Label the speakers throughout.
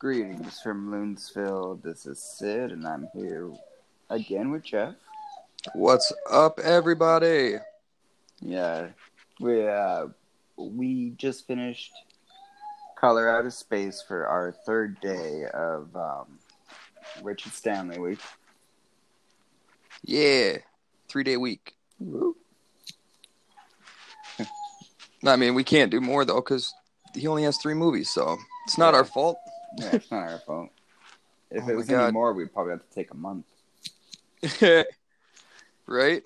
Speaker 1: Greetings from Loonsville. This is Sid, and I'm here again with Jeff.
Speaker 2: What's up, everybody?
Speaker 1: Yeah, we uh, we just finished Color Out of Space for our third day of um, Richard Stanley Week.
Speaker 2: Yeah, three day week. I mean, we can't do more though because he only has three movies, so it's not
Speaker 1: Yeah.
Speaker 2: our fault.
Speaker 1: Yeah, it's not our fault. If
Speaker 2: Oh
Speaker 1: it was any more, we'd probably have to take a month.
Speaker 2: right?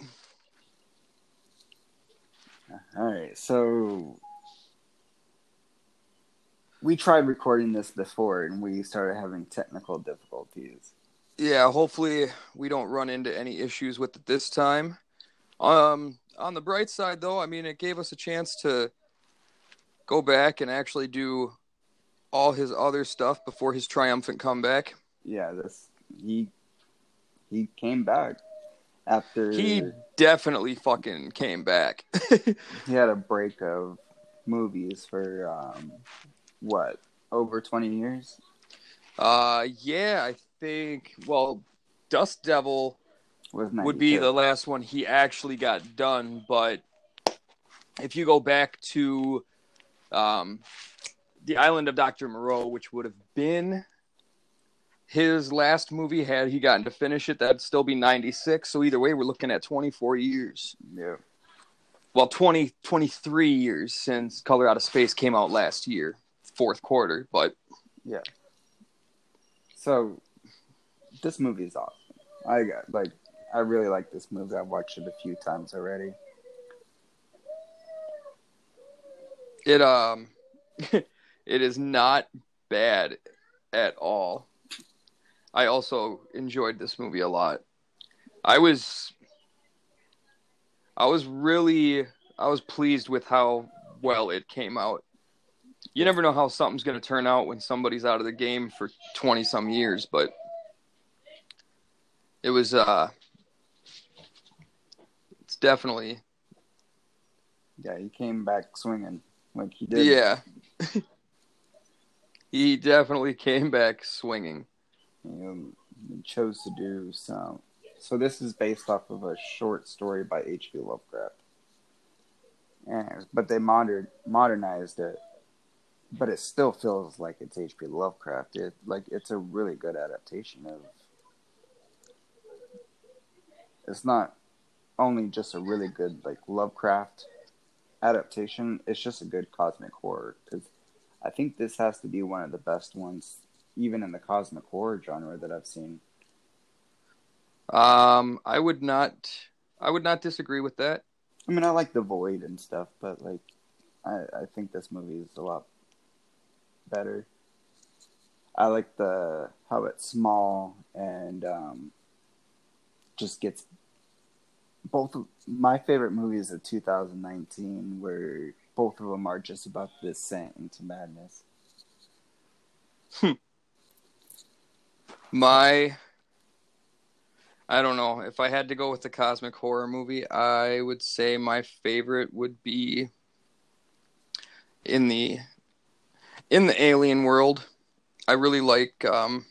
Speaker 1: All right, so we tried recording this before, and we started having technical difficulties.
Speaker 2: Yeah. Hopefully, we don't run into any issues with it this time. Um, on the bright side, though, I mean, it gave us a chance to go back and actually do all his other stuff before his triumphant comeback.
Speaker 1: Yeah, this he he came back after
Speaker 2: He definitely fucking came back.
Speaker 1: he had a break of movies for um what over 20 years
Speaker 2: Uh, yeah, I think. Well, Dust Devil
Speaker 1: was
Speaker 2: would be the last one he actually got done, but if you go back to um, the Island of Doctor Moreau, which would have been his last movie, had he gotten to finish it, that'd still be '96. So either way, we're looking at 24 years.
Speaker 1: yeah
Speaker 2: Well, 20, 23 years since Color Out of Space came out last year, fourth quarter. But
Speaker 1: yeah so this movie is awesome i got like i really like this movie i've watched it a few times already
Speaker 2: It um it is not bad at all. I also enjoyed this movie a lot. I was I was really I was pleased with how well it came out. You never know how something's going to turn out when somebody's out of the game for 20 some years, but it was uh it's definitely
Speaker 1: yeah he came back swinging like he did
Speaker 2: Yeah. he definitely came back swinging.
Speaker 1: he chose to do some. So this is based off of a short story by H.P. Lovecraft, but they modern modernized it, but it still feels like it's H.P. Lovecraft. It like it's a really good adaptation of. It's not only just a really good like Lovecraft adaptation; it's just a good cosmic horror because I think this has to be one of the best ones even in the cosmic horror genre that I've seen.
Speaker 2: Um I would not I would not disagree with that.
Speaker 1: I mean, I like The Void and stuff, but like, I I think this movie is a lot better. I like the how it's small and um, just gets both of my favorite movies of 2019 where both of them are just about descent into madness. Hmm.
Speaker 2: My I don't know. If I had to go with the cosmic horror movie, I would say my favorite would be in the in the alien world. I really like um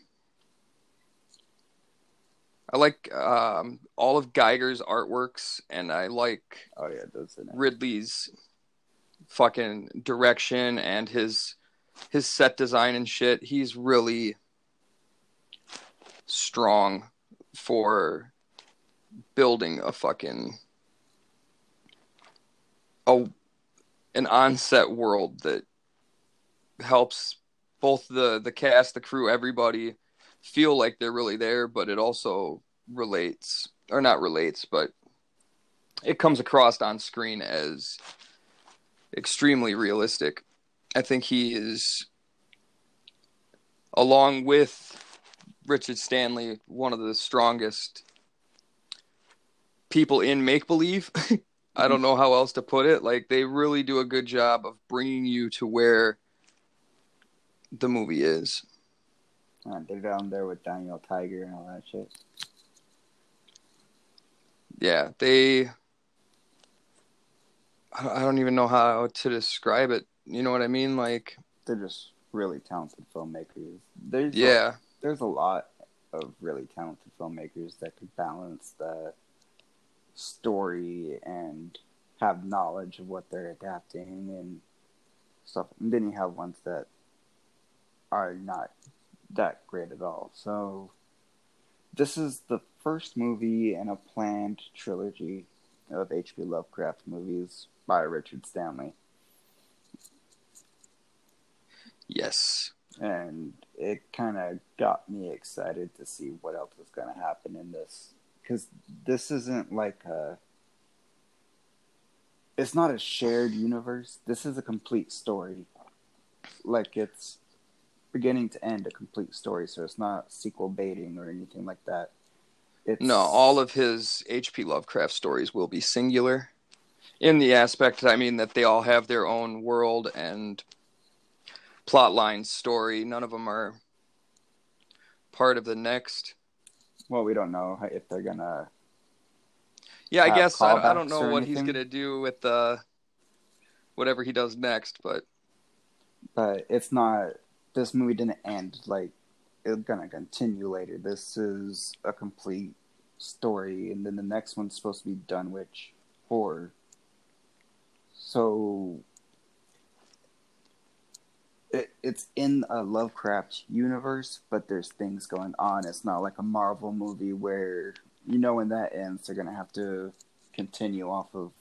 Speaker 2: I like um all of Giger's artworks and I like
Speaker 1: Oh yeah, those.
Speaker 2: Ridley's fucking direction and his his set design and shit. He's really strong for building a fucking a an on-set world that helps both the the cast, the crew, everybody feel like they're really there, but it also relates or not relates, but it comes across on screen as extremely realistic. I think he is, along with Richard Stanley, one of the strongest people in make believe. I don't know how else to put it. Like, they really do a good job of bringing you to where the movie is.
Speaker 1: Uh, they're down there with Daniel Tiger and all that shit.
Speaker 2: Yeah, they. I don't- even know how to describe it. You know what I mean? Like,
Speaker 1: They're just really talented filmmakers. There's
Speaker 2: Yeah.
Speaker 1: a, there's a lot of really talented filmmakers that could balance the story and have knowledge of what they're adapting and stuff. And then you have ones that are not that great at all. So this is the first movie in a planned trilogy of H.P. Lovecraft movies by Richard Stanley.
Speaker 2: Yes.
Speaker 1: and it kind of got me excited to see what else was going to happen in this because this isn't like a it's not a shared universe this is a complete story like it's beginning to end a complete story so it's not sequel baiting or anything like that it's
Speaker 2: No, all of his H.P. Lovecraft stories will be singular in the aspect, I mean, that they all have their own world and plot line story. None of them are part of the next.
Speaker 1: well we don't know if they're gonna
Speaker 2: Yeah, I guess I, I don't know what he's going to do with uh, whatever he does next, but
Speaker 1: but it's not this movie didn't end like it's gonna continue later. This is a complete story and then the next one's supposed to be dunwich horror. So it, it's in a lovecraft universe but there's things going on. It's not like a marvel movie where you know when that ends they're gonna have to continue off of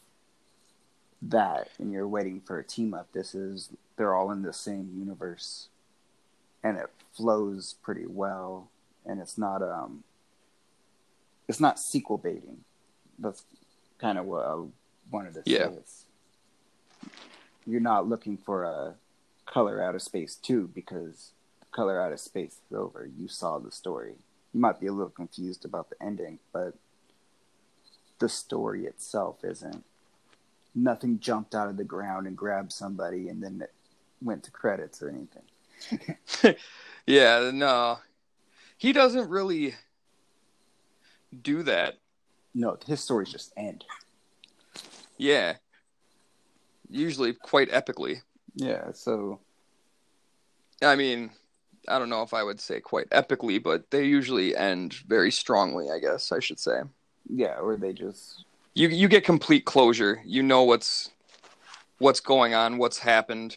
Speaker 1: that and you're waiting for a team up this is they're all in the same universe and it flows pretty well and it's not um it's not sequel baiting. That's kind of what i wanted to
Speaker 2: Yeah.
Speaker 1: say it's, you're not looking for a color out of space too, because color out of space is over. You saw the story. You might be a little confused about the ending but the story itself isn't. Nothing jumped out of the ground and grabbed somebody and then it went to credits or anything.
Speaker 2: yeah, no. He doesn't really do that.
Speaker 1: No, his stories just end.
Speaker 2: Yeah. Usually quite epically.
Speaker 1: Yeah, so
Speaker 2: I mean, I don't know if I would say quite epically, but they usually end very strongly, I guess I should say.
Speaker 1: yeah, or they just
Speaker 2: You you get complete closure. You know what's what's going on, what's happened.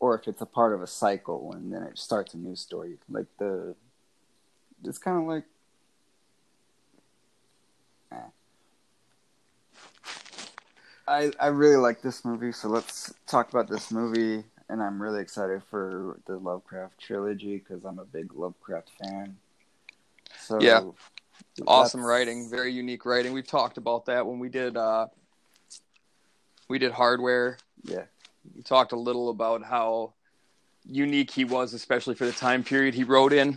Speaker 1: Or if it's a part of a cycle and then it starts a new story. Like the it's kind of like eh. I I really like this movie, so let's talk about this movie. And I'm really excited for the Lovecraft trilogy because I'm a big Lovecraft fan. So
Speaker 2: Yeah. Awesome
Speaker 1: let's-
Speaker 2: writing, very unique writing. We've talked about that when we did uh we did hardware.
Speaker 1: Yeah,
Speaker 2: We talked a little about how unique he was, especially for the time period he wrote in.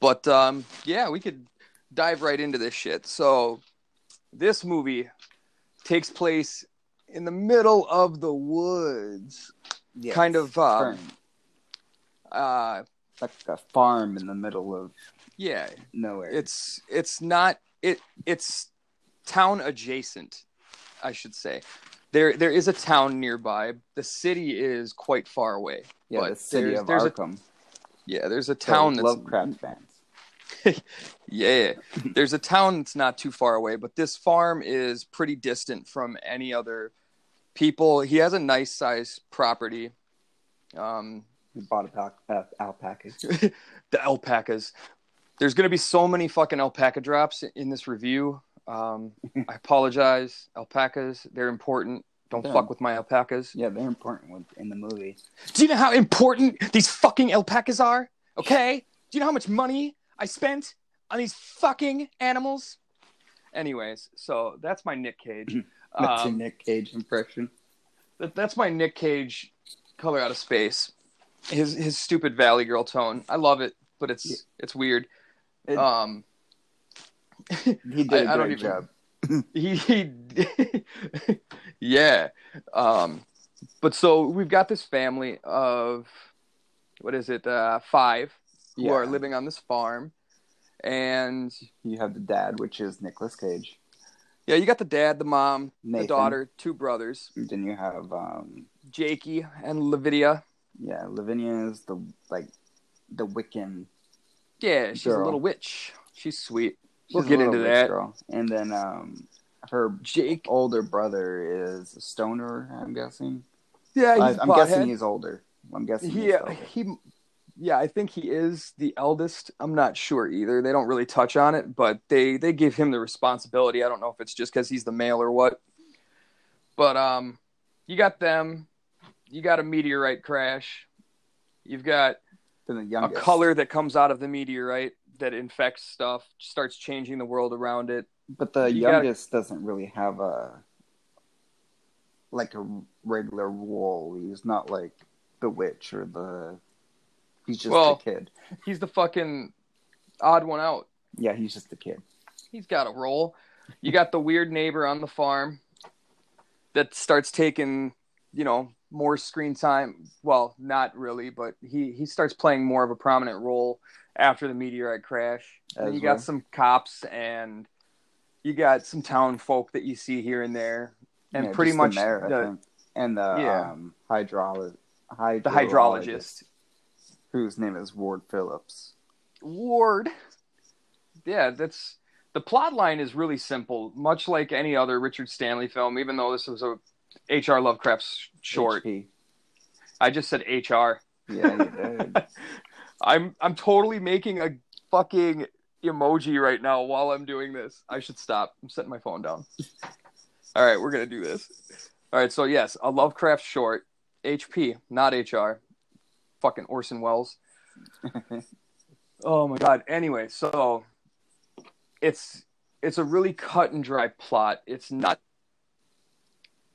Speaker 2: But um, yeah, we could dive right into this shit. So, this movie takes place in the middle of the woods,
Speaker 1: yeah
Speaker 2: kind of. Um, uh,
Speaker 1: like a farm in the middle of
Speaker 2: yeah,
Speaker 1: nowhere.
Speaker 2: it's it's not it it's town adjacent, I should say. There there is a town nearby. The city is quite far away.
Speaker 1: yeah, the city
Speaker 2: there's-
Speaker 1: of
Speaker 2: there's a-
Speaker 1: Arkham.
Speaker 2: Yeah, there's a
Speaker 1: So
Speaker 2: town that's
Speaker 1: Lovecraft fans.
Speaker 2: Yeah, there's a town that's not too far away, but this farm is pretty distant from any other people. He has a nice size property. Um,
Speaker 1: We bought a uh, alpaca.
Speaker 2: the alpacas. There's gonna be so many fucking alpaca drops in this review. Um, I apologize, alpacas. They're important. Don't
Speaker 1: Yeah.
Speaker 2: fuck with my alpacas.
Speaker 1: Yeah, they're important with- in the movie.
Speaker 2: Do you know how important these fucking alpacas are? Okay? Do you know how much money I spent on these fucking animals? Anyways, so that's my Nick Cage.
Speaker 1: That's your
Speaker 2: Um,
Speaker 1: Nick Cage impression.
Speaker 2: that, that's my Nick Cage color out of space. His his stupid Valley Girl tone. I love it, but it's
Speaker 1: Yeah.
Speaker 2: it's weird.
Speaker 1: It-
Speaker 2: um,
Speaker 1: He did a
Speaker 2: I- I don't
Speaker 1: great job.
Speaker 2: he, he yeah um but so we've got this family of what is it uh five who
Speaker 1: Yeah.
Speaker 2: are living on this farm and
Speaker 1: You have the dad, which is Nicolas Cage.
Speaker 2: yeah you got the dad the mom
Speaker 1: Nathan.
Speaker 2: the daughter two brothers
Speaker 1: And then you have um,
Speaker 2: jakey and Lavinia
Speaker 1: Yeah, Lavinia is the like the Wiccan.
Speaker 2: Yeah, she's a little witch. She's sweet.
Speaker 1: She's
Speaker 2: We'll get into that.
Speaker 1: Girl. And then um, her
Speaker 2: Jake.
Speaker 1: older brother is a stoner. I'm guessing.
Speaker 2: Yeah,
Speaker 1: I,
Speaker 2: he's
Speaker 1: I'm guessing
Speaker 2: pothead.
Speaker 1: he's older. I'm guessing. he's
Speaker 2: Yeah,
Speaker 1: older.
Speaker 2: he. Yeah, I think he is the eldest. I'm not sure either. They don't really touch on it, but they they give him the responsibility. I don't know if it's just because he's the male or what. But um, you got them. You got a meteorite crash. You've got
Speaker 1: the
Speaker 2: a color that comes out of the meteorite that infects stuff, starts changing the world around it.
Speaker 1: But the
Speaker 2: You gotta-
Speaker 1: youngest doesn't really have a like a regular role. He's not like the witch or the. He's just
Speaker 2: Well-
Speaker 1: a kid.
Speaker 2: He's the fucking odd one out.
Speaker 1: Yeah, he's just a kid.
Speaker 2: he's got a role. You got the weird neighbor on the farm that starts taking, you know, more screen time. Well, not really, but he he starts playing more of a prominent role after the meteorite crash. And you got
Speaker 1: well.
Speaker 2: some cops and you got some town folk that you see here and there, and
Speaker 1: Yeah,
Speaker 2: pretty much
Speaker 1: the mayor,
Speaker 2: the,
Speaker 1: and the
Speaker 2: Yeah.
Speaker 1: um, hydrolo- hydrologist,
Speaker 2: the hydrologist
Speaker 1: whose name is Ward Phillips.
Speaker 2: Ward. Yeah, that's the plot line is really simple, much like any other Richard Stanley film. Even though this was a H.R. Lovecraft's short,
Speaker 1: HP.
Speaker 2: I just said H.R.
Speaker 1: Yeah, you did.
Speaker 2: I'm I'm totally making a fucking emoji right now while I'm doing this. I should stop. I'm setting my phone down. All right, we're gonna do this. All right, so yes, a Lovecraft short, HP, not HR. Fucking Orson Welles. Oh my god. Anyway, so it's it's a really cut and dry plot. It's not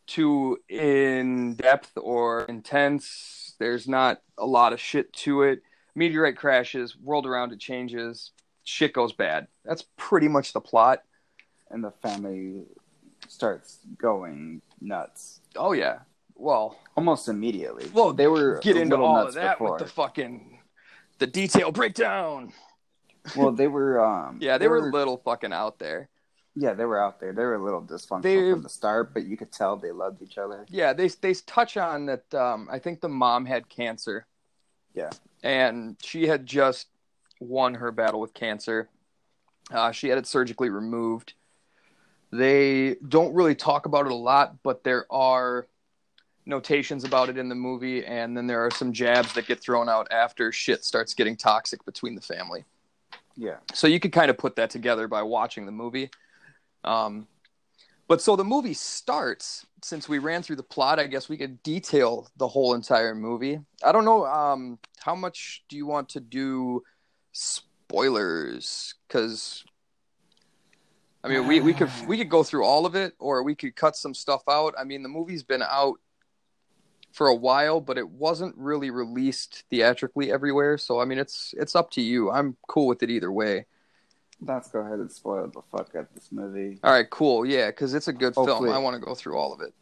Speaker 2: too in depth or intense. There's not a lot of shit to it. Meteorite crashes, world around it changes, shit goes bad. That's pretty much the plot.
Speaker 1: and the family starts going nuts
Speaker 2: Oh yeah. Well,
Speaker 1: almost immediately.
Speaker 2: Well,
Speaker 1: they were
Speaker 2: get into all
Speaker 1: nuts
Speaker 2: of that
Speaker 1: before.
Speaker 2: with the fucking the detail breakdown.
Speaker 1: well, they were. Um,
Speaker 2: Yeah, they, were, a little fucking out there.
Speaker 1: Yeah, they were out there. They were a little dysfunctional
Speaker 2: They-
Speaker 1: from the start, but you could tell they loved each other.
Speaker 2: Yeah, they they touch on that. Um, I think the mom had cancer.
Speaker 1: Yeah.
Speaker 2: and she had just won her battle with cancer. Uh, she had it surgically removed. They don't really talk about it a lot, but there are notations about it in the movie, and then there are some jabs that get thrown out after shit starts getting toxic between the family.
Speaker 1: Yeah,
Speaker 2: So you could kind of put that together by watching the movie. Um, but so the movie starts. Since we ran through the plot, I guess we could detail the whole entire movie. I don't know um, how much do you want to do spoilers? Because I mean, we, we could we could go through all of it, or we could cut some stuff out. I mean, the movie's been out for a while, but it wasn't really released theatrically everywhere. So I mean, it's it's up to you. I'm cool with it either way.
Speaker 1: Let's go ahead and spoil the fuck out this movie.
Speaker 2: All right, cool. Yeah, because it's a good film. I want to go through all of it.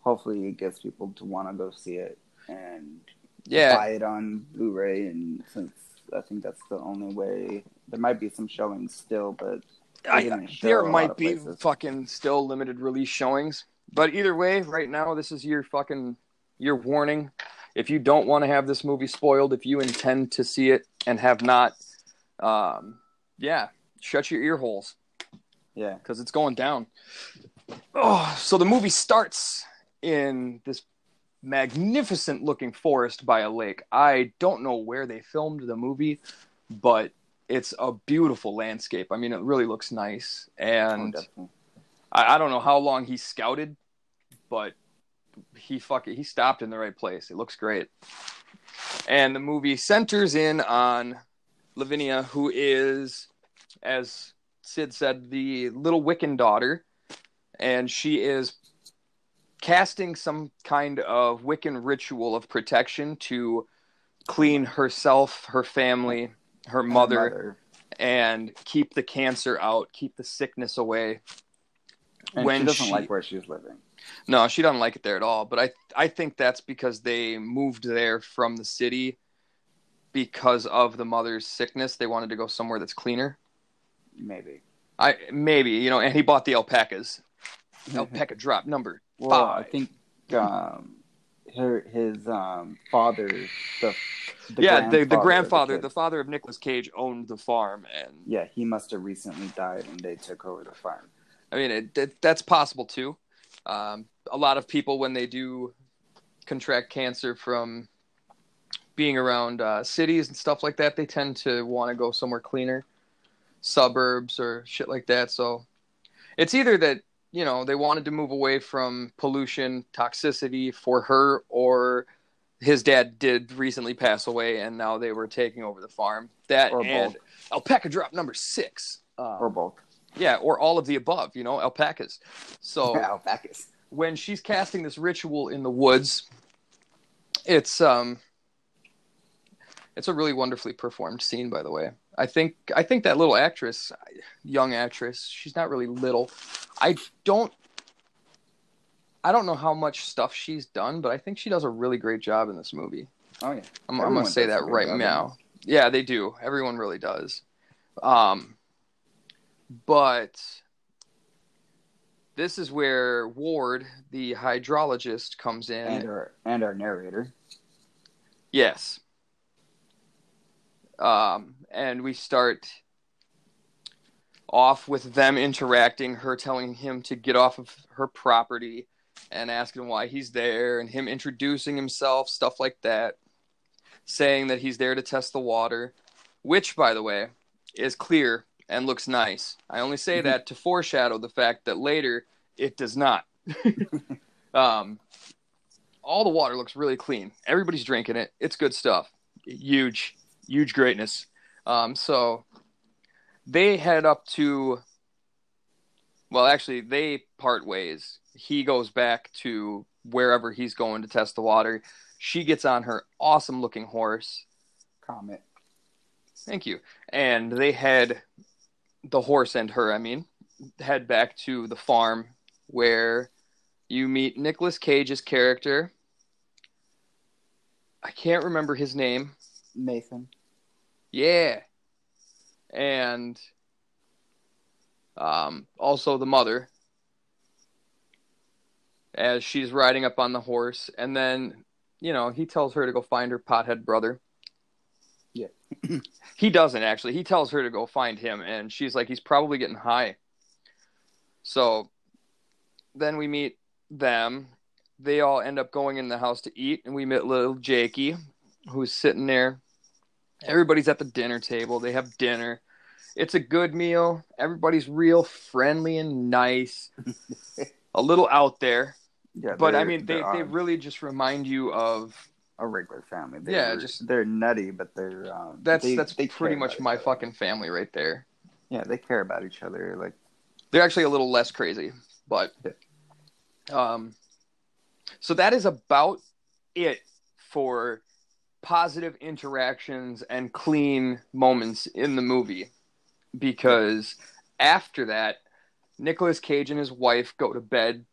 Speaker 1: Hopefully, it gets people to want to go see it and
Speaker 2: Yeah,
Speaker 1: buy it on Blu-ray. And since I think that's the only way, there might be some showings still, but
Speaker 2: I,
Speaker 1: they didn't show
Speaker 2: there might be
Speaker 1: places.
Speaker 2: fucking still limited release showings, but either way, right now this is your fucking your warning. If you don't want to have this movie spoiled, if you intend to see it and have not, um, yeah, shut your ear holes.
Speaker 1: yeah,
Speaker 2: because it's going down. Oh, so the movie starts in this magnificent looking forest by a lake. I don't know where they filmed the movie, but it's a beautiful landscape. I mean, it really looks nice.
Speaker 1: oh,
Speaker 2: And
Speaker 1: definitely.
Speaker 2: I, I don't know how long he scouted, but he fucking he stopped in the right place. It looks great. And the movie centers in on Lavinia, who is, as Sid said, the little Wiccan daughter, and she is casting some kind of Wiccan ritual of protection to clean herself, her family, her
Speaker 1: Her
Speaker 2: mother, and keep the cancer out, keep the sickness away.
Speaker 1: and
Speaker 2: when
Speaker 1: she doesn't
Speaker 2: she-
Speaker 1: like where she's living.
Speaker 2: No, she doesn't like it there at all. But I I think that's because they moved there from the city because of the mother's sickness. They wanted to go somewhere that's cleaner.
Speaker 1: Maybe.
Speaker 2: I maybe you know, and he bought the alpacas. Alpaca drop number
Speaker 1: Well,
Speaker 2: five.
Speaker 1: I think um, her his um father the, the
Speaker 2: yeah, the, the
Speaker 1: the
Speaker 2: grandfather,
Speaker 1: kid.
Speaker 2: the father of Nicolas Cage, owned the farm, and
Speaker 1: yeah he must have recently died and they took over the farm.
Speaker 2: I mean, it, it, that's possible too. Um, a lot of people, when they do contract cancer from being around uh, cities and stuff like that, they tend to want to go somewhere cleaner, suburbs or shit like that. So it's either that you know they wanted to move away from pollution, toxicity for her, or his dad did recently pass away, and now they were taking over the farm. That
Speaker 1: Or
Speaker 2: and
Speaker 1: both.
Speaker 2: alpaca drop number six. Um,
Speaker 1: Or both.
Speaker 2: yeah, or all of the above, you know, alpacas. So
Speaker 1: Alpacas.
Speaker 2: when she's casting this ritual in the woods, it's um it's a really wonderfully performed scene by the way. I think I think that little actress, young actress, she's not really little. I don't I don't know how much stuff she's done, but I think she does a really great job in this movie.
Speaker 1: Oh yeah.
Speaker 2: I'm, I'm gonna say that right now. Yeah, they do. Everyone really does. Um, but this is where Ward, the hydrologist, comes in.
Speaker 1: And our and our narrator.
Speaker 2: Yes. Um, and we start off with them interacting, her telling him to get off of her property and asking why he's there, and him introducing himself, stuff like that, saying that he's there to test the water, which, by the way, is clear and looks nice. I only say that to foreshadow the fact that later it does not. um, all the water looks really clean. Everybody's drinking it. It's good stuff. Huge, huge greatness. Um, so they head up to. Well, actually, they part ways. He goes back to wherever he's going to test the water. She gets on her awesome looking horse.
Speaker 1: Comet.
Speaker 2: Thank you. And they head, the horse and her, I mean, head back to the farm where you meet Nicolas Cage's character. I can't remember his name.
Speaker 1: Nathan.
Speaker 2: Yeah. And um, also the mother as she's riding up on the horse. And then, you know, he tells her to go find her pothead brother.
Speaker 1: Yeah.
Speaker 2: he doesn't actually. He tells her to go find him. And she's like, he's probably getting high. So then we meet them. They all end up going in the house to eat. And we meet little Jakey, who's sitting there Everybody's at the dinner table. They have dinner. It's a good meal. Everybody's real friendly and nice. a little out there,
Speaker 1: Yeah.
Speaker 2: but I mean, they, they really just remind you of
Speaker 1: a regular family. They're,
Speaker 2: Yeah, just-
Speaker 1: they're nutty, but they're um,
Speaker 2: that's
Speaker 1: they-
Speaker 2: that's
Speaker 1: they
Speaker 2: pretty much my fucking family right there.
Speaker 1: Yeah, they care about each other. Like
Speaker 2: They're actually a little less crazy, but um, so that is about it for positive interactions and clean moments in the movie. Because after that, Nicolas Cage and his wife go to bed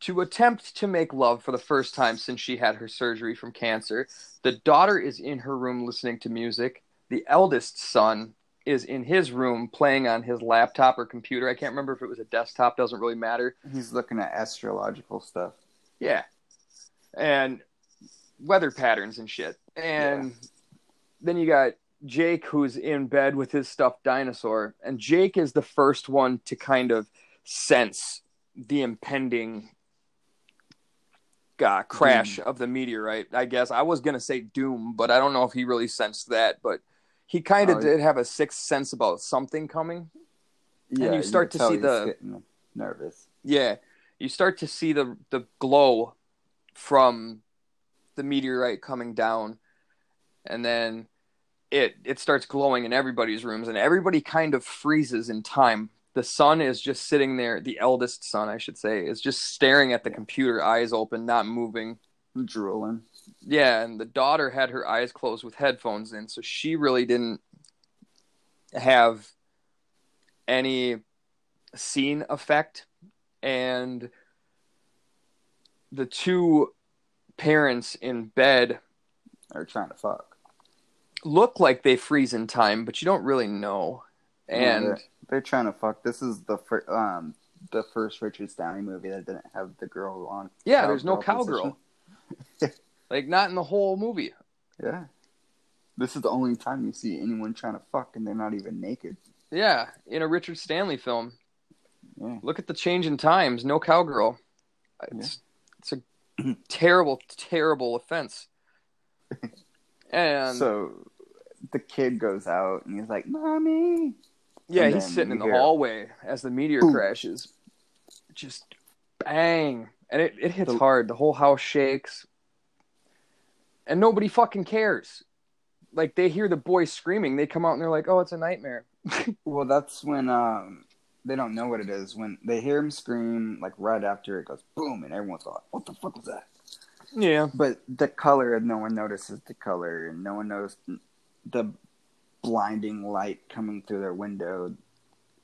Speaker 2: to attempt to make love for the first time since she had her surgery from cancer. The daughter is in her room listening to music. The eldest son is in his room playing on his laptop or computer. I can't remember if it was a desktop, doesn't really matter.
Speaker 1: he's looking at astrological stuff.
Speaker 2: Yeah. And weather patterns and shit. And then you got Jake who's in bed with his stuffed dinosaur. And Jake is the first one to kind of sense the impending uh, crash of the meteorite. I guess I was going to say doom, but I don't know if he really sensed that. But he kind of
Speaker 1: Oh,
Speaker 2: did have a sixth sense about something coming.
Speaker 1: Yeah,
Speaker 2: you start
Speaker 1: can
Speaker 2: to see the-
Speaker 1: nervous.
Speaker 2: Yeah, you start to see the the glow from the meteorite coming down, and then it it starts glowing in everybody's rooms, and everybody kind of freezes in time. The son is just sitting there. The eldest son, I should say, is just staring at the computer, eyes open, not moving.
Speaker 1: drooling.
Speaker 2: Yeah, and the daughter had her eyes closed with headphones in, so she really didn't have any scene effect. And the two parents in bed
Speaker 1: are trying to fuck.
Speaker 2: Look like they freeze in time, but you don't really know.
Speaker 1: Yeah,
Speaker 2: And
Speaker 1: they're, they're trying to fuck. This is the fir- um the first Richard Downey movie that didn't have the girl on.
Speaker 2: yeah, there's no
Speaker 1: cowgirl.
Speaker 2: Like not in the whole movie.
Speaker 1: Yeah. This is the only time you see anyone trying to fuck and they're not even naked.
Speaker 2: Yeah, in a Richard Stanley film.
Speaker 1: Yeah.
Speaker 2: Look at the change in times. No cowgirl. It's it's a terrible, terrible offense. And
Speaker 1: so the kid goes out and he's like, "Mommy."
Speaker 2: yeah, he's sitting in the
Speaker 1: hear-
Speaker 2: hallway as the meteor
Speaker 1: Boom.
Speaker 2: crashes. Just bang. And it, it hits
Speaker 1: The-
Speaker 2: hard. The whole house shakes. And nobody fucking cares. Like they hear the boy screaming, they come out and they're like, "Oh, it's a nightmare."
Speaker 1: Well, that's when um they don't know what it is. When they hear him scream, like right after it goes boom, and everyone's like, "What the fuck was that?"
Speaker 2: Yeah.
Speaker 1: But the color, no one notices the color, and no one knows the blinding light coming through their window.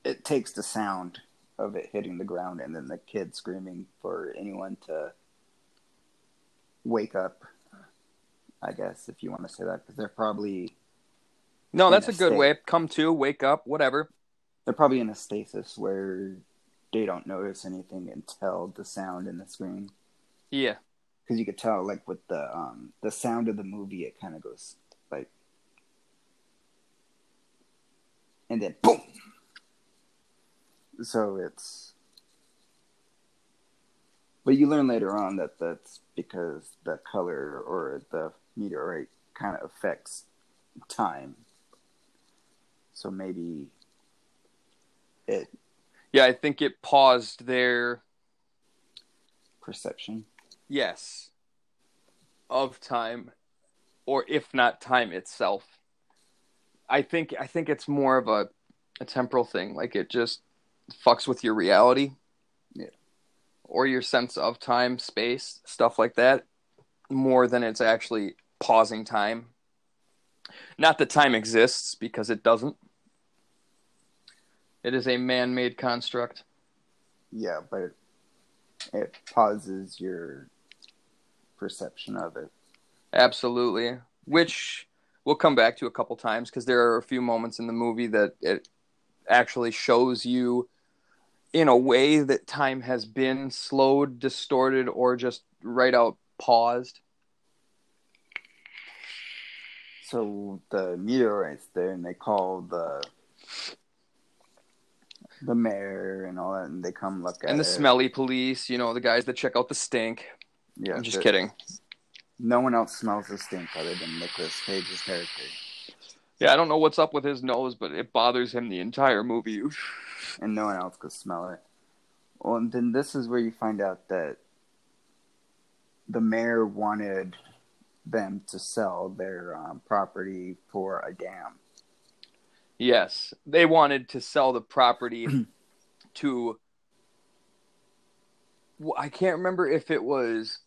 Speaker 1: It takes the sound of it hitting the ground, and then the kid screaming for anyone to wake up. I guess if you want to say that, because they're probably
Speaker 2: no. That's
Speaker 1: a
Speaker 2: a good way. Come to, wake up, whatever.
Speaker 1: they're probably in a stasis where they don't notice anything until the sound and the scream.
Speaker 2: Yeah.
Speaker 1: Because you could tell like with the um the sound of the movie it kind of goes like and then boom! So it's but you learn later on that that's because the color or the meteorite kind of affects time. So maybe it
Speaker 2: Yeah, I think it paused their
Speaker 1: perception
Speaker 2: yes of time or if not time itself. I think I think it's more of a a temporal thing. Like it just fucks with your reality.
Speaker 1: Yeah.
Speaker 2: Or your sense of time, space, stuff like that more than it's actually pausing time. Not that time exists because it doesn't. It is a man-made construct.
Speaker 1: yeah but it, it pauses your perception of it
Speaker 2: Absolutely. Which we'll come back to a couple times because there are a few moments in the movie that it actually shows you in a way that time has been slowed, distorted, or just right out paused.
Speaker 1: So the meteorites there, and they call the the mayor and all that, and they come look at
Speaker 2: And the
Speaker 1: it.
Speaker 2: smelly police, you know, the guys that check out the stink.
Speaker 1: Yeah,
Speaker 2: I'm just kidding.
Speaker 1: No one else smells the stink other than Nicolas Cage's character,
Speaker 2: Yeah, I don't know what's up with his nose, but it bothers him the entire movie.
Speaker 1: and no one else could smell it. Well, and then this is where you find out that the mayor wanted them to sell their um, property for a dam.
Speaker 2: Yes, they wanted to sell the property to. I can't remember if it was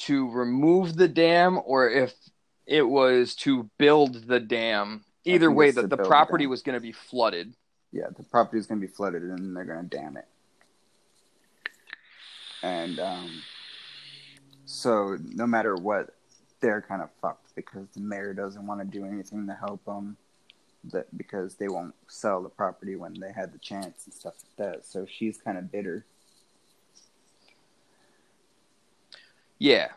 Speaker 2: to remove the dam or if it was to build the dam. Either way,
Speaker 1: that
Speaker 2: the, the property was going to be flooded.
Speaker 1: Yeah, the property is going to be flooded, and they're going to dam it. And um, so, no matter what, they're kind of fucked because the mayor doesn't want to do anything to help them. That because they won't sell the property when they had the chance and stuff like that. So she's kind of bitter.
Speaker 2: Yeah,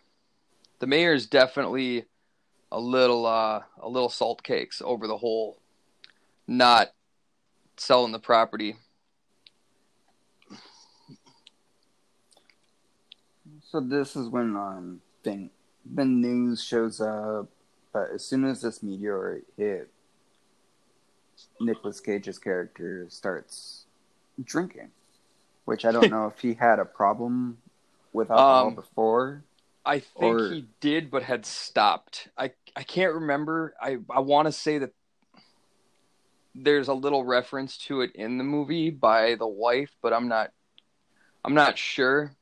Speaker 2: the mayor's definitely a little uh, a little salt cakes over the whole not selling the property.
Speaker 1: So this is when um thing the news shows up, but as soon as this meteor hit, Nicolas Cage's character starts drinking, which I don't know if he had a problem with alcohol
Speaker 2: Um,
Speaker 1: before.
Speaker 2: I think
Speaker 1: Or-
Speaker 2: he did, but had stopped. I I can't remember. I I want to say that there's a little reference to it in the movie by the wife, but I'm not I'm not sure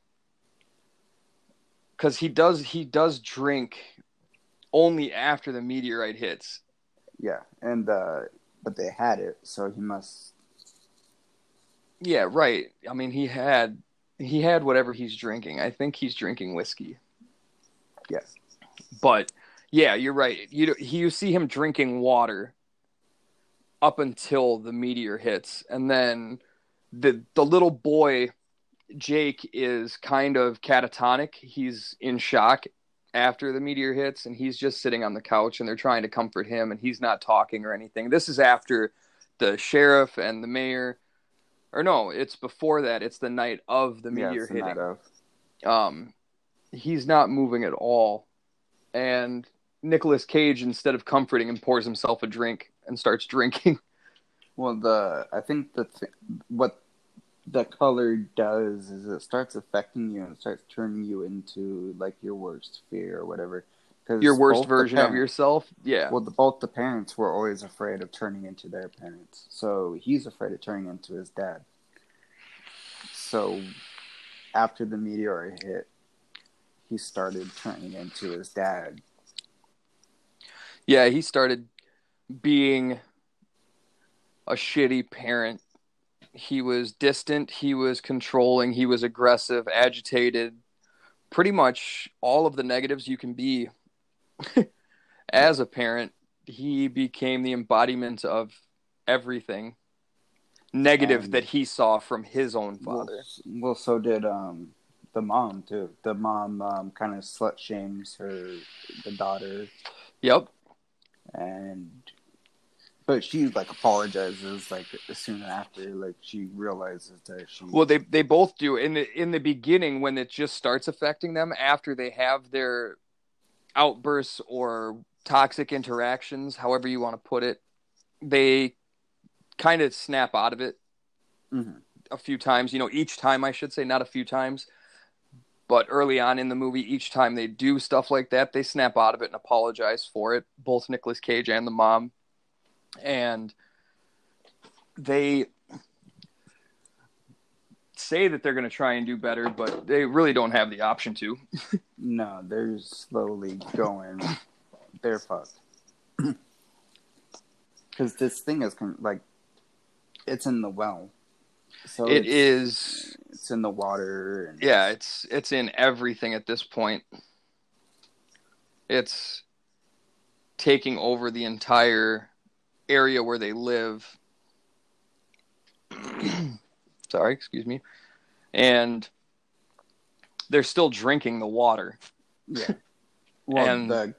Speaker 2: because he does he does drink only after the meteorite hits.
Speaker 1: Yeah, and uh, but they had it, so he must.
Speaker 2: Yeah, right. I mean, he had he had whatever he's drinking. I think he's drinking whiskey.
Speaker 1: Yes,
Speaker 2: But yeah, you're right. You you see him drinking water up until the meteor hits, and then the the little boy Jake is kind of catatonic. He's in shock after the meteor hits, and he's just sitting on the couch, and they're trying to comfort him, and he's not talking or anything. This is after the sheriff and the mayor, or no, it's before that. It's the night of the
Speaker 1: Yeah,
Speaker 2: meteor
Speaker 1: the
Speaker 2: hitting.
Speaker 1: of.
Speaker 2: Um, he's not moving at all, and Nicolas Cage, instead of comforting him, pours himself a drink and starts drinking.
Speaker 1: Well, the I think the th- what the color does is it starts affecting you and starts turning you into like your worst fear or whatever.
Speaker 2: Your worst version of yourself. Yeah.
Speaker 1: Well, the, both the parents were always afraid of turning into their parents, so he's afraid of turning into his dad. So, after the meteor hit, he started turning into his dad.
Speaker 2: Yeah, he started being a shitty parent. He was distant, he was controlling, he was aggressive, agitated, pretty much all of the negatives you can be as a parent. He became the embodiment of everything negative
Speaker 1: And-
Speaker 2: that he saw from his own father.
Speaker 1: s- well, so did um the mom too. The mom um, kind of slut shames her the daughter,
Speaker 2: Yep.
Speaker 1: and but she like apologizes like soon after, like she realizes that she
Speaker 2: Well, they they both do in the in the beginning when it just starts affecting them after they have their outbursts or toxic interactions, however you want to put it. They kind of snap out of it
Speaker 1: Mhm.
Speaker 2: a few times. You know, each time I should say, not a few times, but early on in the movie, each time they do stuff like that, they snap out of it and apologize for it. Both Nicolas Cage and the mom, and they say that they're going to try and do better, but they really don't have the option to.
Speaker 1: No, they're slowly going. They're fucked. Because this thing is con- like, it's in the well. So
Speaker 2: It
Speaker 1: it's,
Speaker 2: is,
Speaker 1: It's in the water. And
Speaker 2: yeah, it's it's in everything at this point. It's taking over the entire area where they live. Sorry, excuse me. And they're still drinking the water.
Speaker 1: Yeah. Well,
Speaker 2: And-
Speaker 1: the,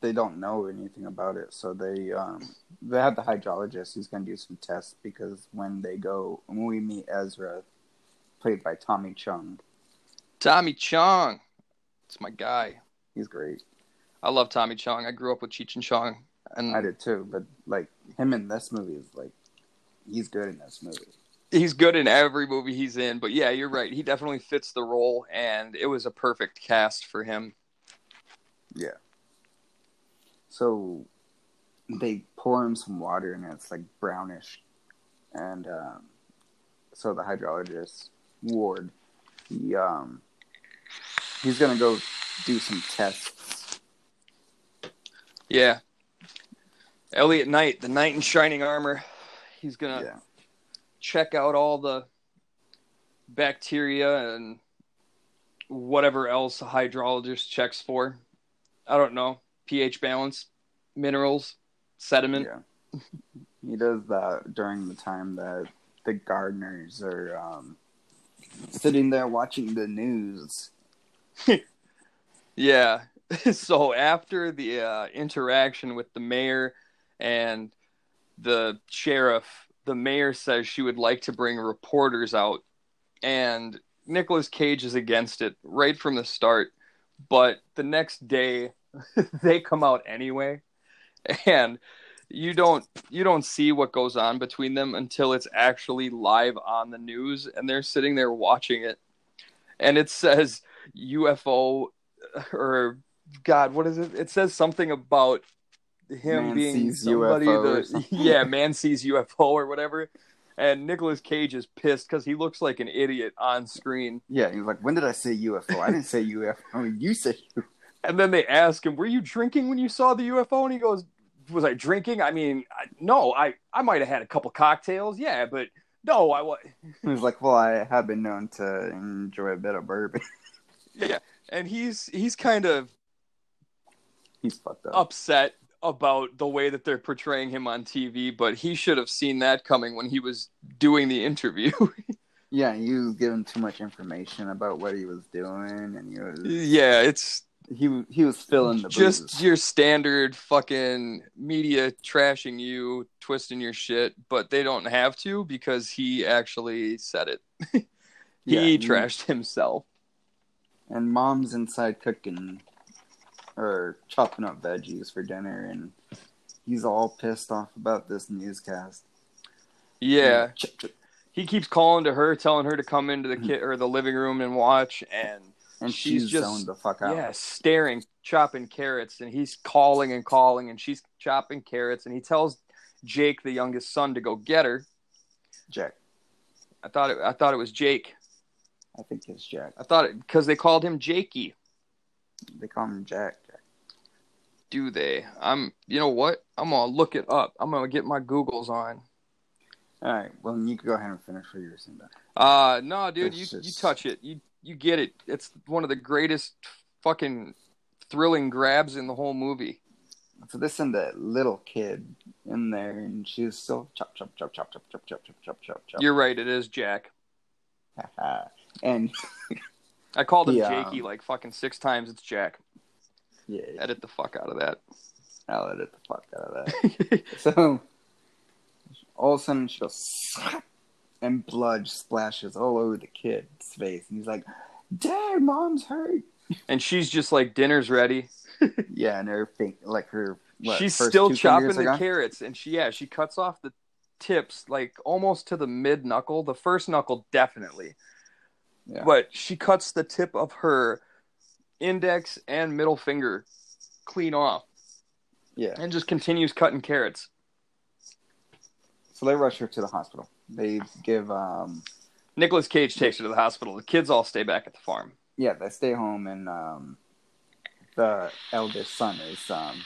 Speaker 1: they don't know anything about it, so they um they have the hydrologist who's going to do some tests because when they go when we meet Ezra, played by Tommy Chung,
Speaker 2: Tommy Chong. It's my guy.
Speaker 1: he's great.
Speaker 2: I love Tommy Chong. I grew up with Cheech and Chong. And
Speaker 1: I did too, but like him in this movie is like he's good in this movie.
Speaker 2: he's good in every movie he's in. But yeah, you're right. He definitely fits the role, and it was a perfect cast for him.
Speaker 1: Yeah. So they pour him some water and it's like brownish, and um, so the hydrologist Ward, he um, he's gonna go do some tests.
Speaker 2: Yeah. Elliot Knight, the knight in shining armor. He's gonna
Speaker 1: Yeah,
Speaker 2: check out all the bacteria and whatever else a hydrologist checks for. I don't know. pH balance, minerals, sediment.
Speaker 1: yeah. he does that during the time that the Gardners are um, sitting there watching the news.
Speaker 2: Yeah. so after the uh, interaction with the mayor and the sheriff, the mayor says she would like to bring reporters out, and Nicolas Cage is against it right from the start. But the next day, they come out anyway, and you don't you don't see what goes on between them until it's actually live on the news, and they're sitting there watching it, and it says UFO uh, or God, what is it? It says something about him
Speaker 1: Man
Speaker 2: being somebody
Speaker 1: UFO
Speaker 2: that yeah, man sees UFO or whatever. And Nicolas Cage is pissed because he looks like an idiot on screen.
Speaker 1: Yeah, he's like, "When did I say UFO? I didn't say UFO. I mean, you said UFO."
Speaker 2: And then they ask him, "Were you drinking when you saw the UFO?" And he goes, "Was I drinking? I mean, I, no, I I might have had a couple cocktails, yeah, but no, I was."
Speaker 1: He's like, "Well, I have been known to enjoy a bit of bourbon."
Speaker 2: Yeah, and he's he's kind of
Speaker 1: He's fucked up.
Speaker 2: upset about the way that they're portraying him on TV, but he should have seen that coming when he was doing the interview.
Speaker 1: Yeah, he was given too much information about what he was doing, and he was
Speaker 2: Yeah, it's
Speaker 1: he he was filling the
Speaker 2: just
Speaker 1: booze.
Speaker 2: your standard fucking media trashing you, twisting your shit, but they don't have to because he actually said it. he
Speaker 1: Yeah, he-
Speaker 2: trashed himself.
Speaker 1: and mom's inside cooking or chopping up veggies for dinner, and he's all pissed off about this newscast.
Speaker 2: Yeah, he keeps calling to her, telling her to come into the kit or the living room and watch, and
Speaker 1: and
Speaker 2: She's
Speaker 1: she's,
Speaker 2: just-
Speaker 1: the fuck out.
Speaker 2: yeah, staring, chopping carrots, and he's calling and calling, and she's chopping carrots, and he tells Jake, the youngest son, to go get her.
Speaker 1: Jack.
Speaker 2: I thought it, I thought it was Jake.
Speaker 1: I think it's Jack.
Speaker 2: I thought it because they called him Jakey.
Speaker 1: They call him Jack.
Speaker 2: Do they? I'm. You know what? I'm gonna look it up. I'm gonna get my Googles on.
Speaker 1: All right. Well, you can go ahead and finish for your then.
Speaker 2: Uh no, dude,
Speaker 1: It's
Speaker 2: you you touch it. You you get it. It's one of the greatest fucking thrilling grabs in the whole movie.
Speaker 1: So they send that little kid in there, and she's still chop, chop, chop, chop, chop, chop, chop, chop, chop, chop, chop.
Speaker 2: You're right, it is Jack.
Speaker 1: and
Speaker 2: I called him
Speaker 1: Yeah.
Speaker 2: Jakey like fucking six times. It's Jack.
Speaker 1: yeah,
Speaker 2: Edit the fuck out of that.
Speaker 1: I'll edit the fuck out of that. So all of a sudden she goes, and blood splashes all over the kid's face, and he's like, "Dad, mom's hurt."
Speaker 2: and she's just like dinner's ready.
Speaker 1: Yeah, and her thing, like her, what,
Speaker 2: she's still chopping the
Speaker 1: gone?
Speaker 2: carrots, and she yeah she cuts off the tips like almost to the mid knuckle. The first knuckle definitely,
Speaker 1: Yeah.
Speaker 2: but she cuts the tip of her index and middle finger clean off,
Speaker 1: Yeah.
Speaker 2: and just continues cutting carrots.
Speaker 1: So they rush her to the hospital. They give, um,
Speaker 2: Nicolas Cage takes her to the hospital. The kids all stay back at the farm.
Speaker 1: yeah, they stay home, and um, the eldest son is um,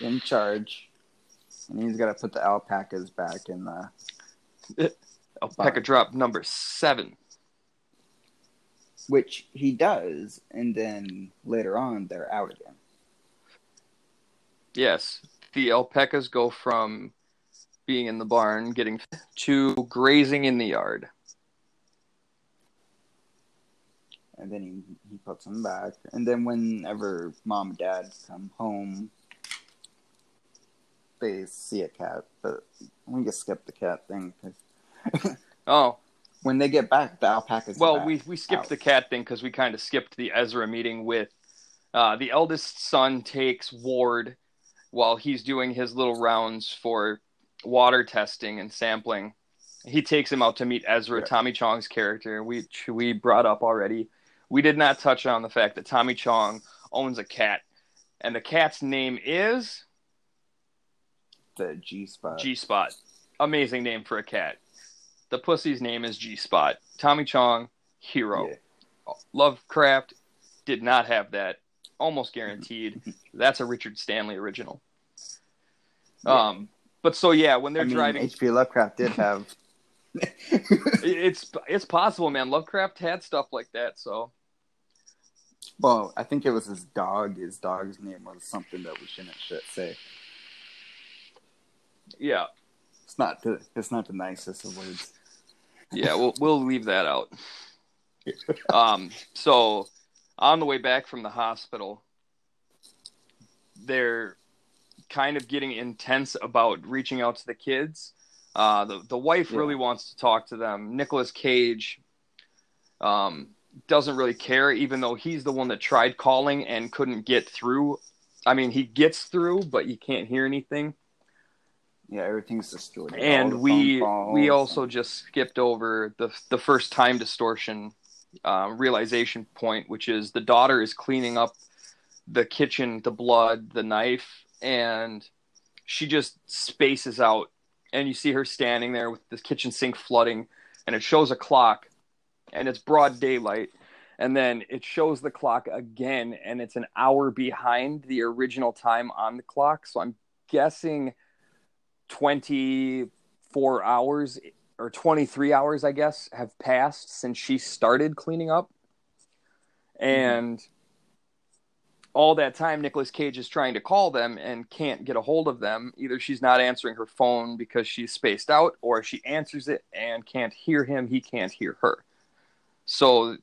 Speaker 1: in charge, and he's got to put the alpacas back in the,
Speaker 2: Alpaca drop number seven.
Speaker 1: which he does, and then later on they're out again.
Speaker 2: Yes, the alpacas go from being in the barn, getting to grazing in the yard.
Speaker 1: and then he he puts them back. And then whenever mom and dad come home, they see a cat. But we can skip the cat thing 'cause
Speaker 2: Oh,
Speaker 1: when they get back, the alpacas.
Speaker 2: well, we we skipped
Speaker 1: out.
Speaker 2: the cat thing because we kind of skipped the Ezra meeting with uh, the eldest son takes Ward while he's doing his little rounds for water testing and sampling. He takes him out to meet Ezra,
Speaker 1: Yeah.
Speaker 2: Tommy Chong's character, which we brought up already. We did not touch on the fact that Tommy Chong owns a cat, and the cat's name is
Speaker 1: the G spot.
Speaker 2: G Spot. Amazing name for a cat. The pussy's name is G Spot. Tommy Chong, hero.
Speaker 1: Yeah.
Speaker 2: Lovecraft did not have that. Almost guaranteed. That's a Richard Stanley original. Um, but so yeah, when they're
Speaker 1: I mean,
Speaker 2: driving,
Speaker 1: H.P. Lovecraft did have.
Speaker 2: it's it's possible, man. Lovecraft had stuff like that. So
Speaker 1: well, I think it was his dog. His dog's name was something that we shouldn't should say.
Speaker 2: yeah,
Speaker 1: It's not the. It's not the nicest of words.
Speaker 2: yeah, we'll we'll leave that out. Um, so on the way back from the hospital, they're kind of getting intense about reaching out to the kids. Uh, the the wife
Speaker 1: Yeah.
Speaker 2: really wants to talk to them. Nicolas Cage um, doesn't really care, even though he's the one that tried calling and couldn't get through. I mean, he gets through, but you can't hear anything.
Speaker 1: Yeah, everything's distorted.
Speaker 2: And we we also just skipped over the the first time distortion uh, realization point, which is the daughter is cleaning up the kitchen, the blood, the knife, and she just spaces out, and you see her standing there with the kitchen sink flooding, and it shows a clock, and it's broad daylight. And then it shows the clock again, and it's an hour behind the original time on the clock. So I'm guessing 24 hours or 23 hours, I guess, have passed since she started cleaning up. Mm-hmm. And all that time, Nicolas Cage is trying to call them and can't get a hold of them. Either she's not answering her phone because she's spaced out, or she answers it and can't hear him. He can't hear her. So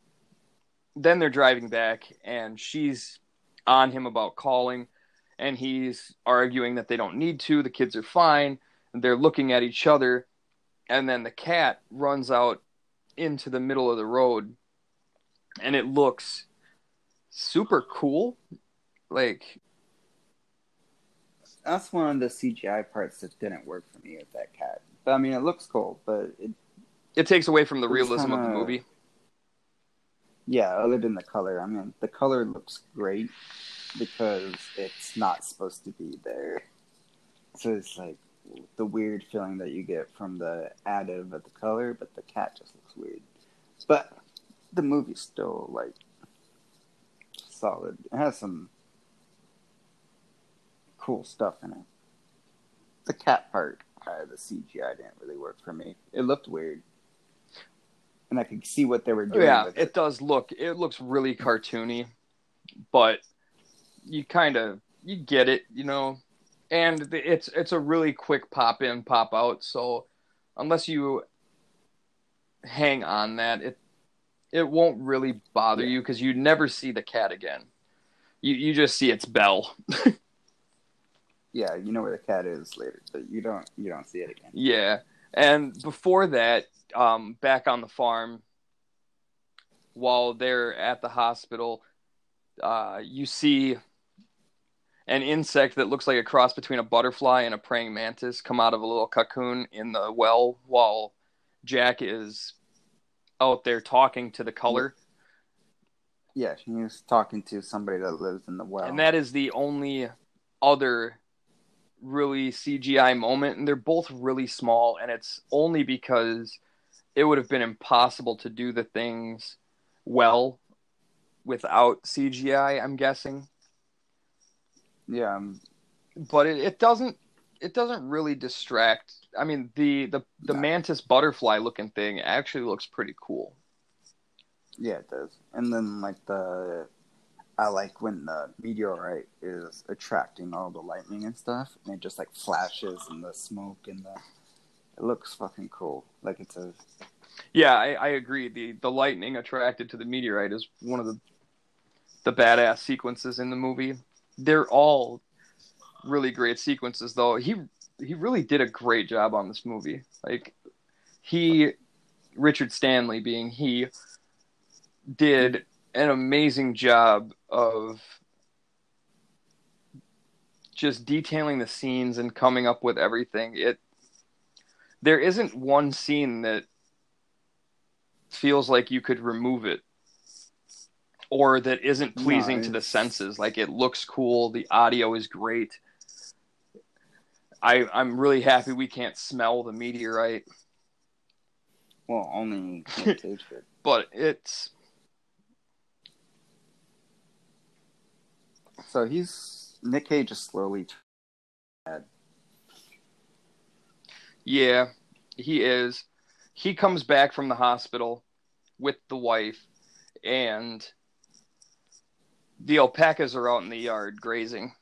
Speaker 2: then they're driving back, and she's on him about calling, and he's arguing that they don't need to. The kids are fine. They're looking at each other, and then the cat runs out into the middle of the road, and it looks super cool. Like
Speaker 1: that's one of the CGI parts that didn't work for me with that cat. But I mean, it looks cool, but it
Speaker 2: it takes away from the realism of the movie.
Speaker 1: yeah, other than the color. I mean, the color looks great because it's not supposed to be there. So it's like the weird feeling that you get from the additive of the color, but the cat just looks weird. But the movie's still like solid. It has some cool stuff in it. The cat part, uh, the CGI didn't really work for me. It looked weird, and I could see what they were doing.
Speaker 2: Yeah,
Speaker 1: with
Speaker 2: it does look it looks really cartoony, but you kind of you get it, you know. And the- it's it's a really quick pop in pop out, so unless you hang on that, it it won't really bother
Speaker 1: Yeah.
Speaker 2: you because you never see the cat again. You you just see its bell.
Speaker 1: yeah, you know where the cat is later, but you don't you don't see it again.
Speaker 2: Yeah, and before that, um, back on the farm, while they're at the hospital, uh, you see an insect that looks like a cross between a butterfly and a praying mantis come out of a little cocoon in the well while Jack is out there talking to the color.
Speaker 1: Yeah, he was talking to somebody that lives in the well.
Speaker 2: And that is the only other really CGI moment. And they're both really small. And it's only because it would have been impossible to do the things well without CGI, I'm guessing.
Speaker 1: yeah, um,
Speaker 2: But it, it doesn't. It doesn't really distract. I mean, the the, the
Speaker 1: No.
Speaker 2: mantis butterfly looking thing actually looks pretty cool.
Speaker 1: yeah, it does. And then like the, I like when the meteorite is attracting all the lightning and stuff, and it just like flashes and the smoke and the, it looks fucking cool. Like it's a
Speaker 2: Yeah, I, I agree. The the lightning attracted to the meteorite is one of the the badass sequences in the movie. They're all really great sequences though. He he really did a great job on this movie. Like he Richard Stanley being he did an amazing job of just detailing the scenes and coming up with everything. It there isn't one scene that feels like you could remove it or that isn't pleasing to the senses like it looks cool the audio is great I, I'm really happy we can't smell the meteorite,
Speaker 1: well only Cage could.
Speaker 2: but it's
Speaker 1: So he's Nick Cage is slowly.
Speaker 2: yeah, he is. He comes back from the hospital with the wife, and the alpacas are out in the yard grazing.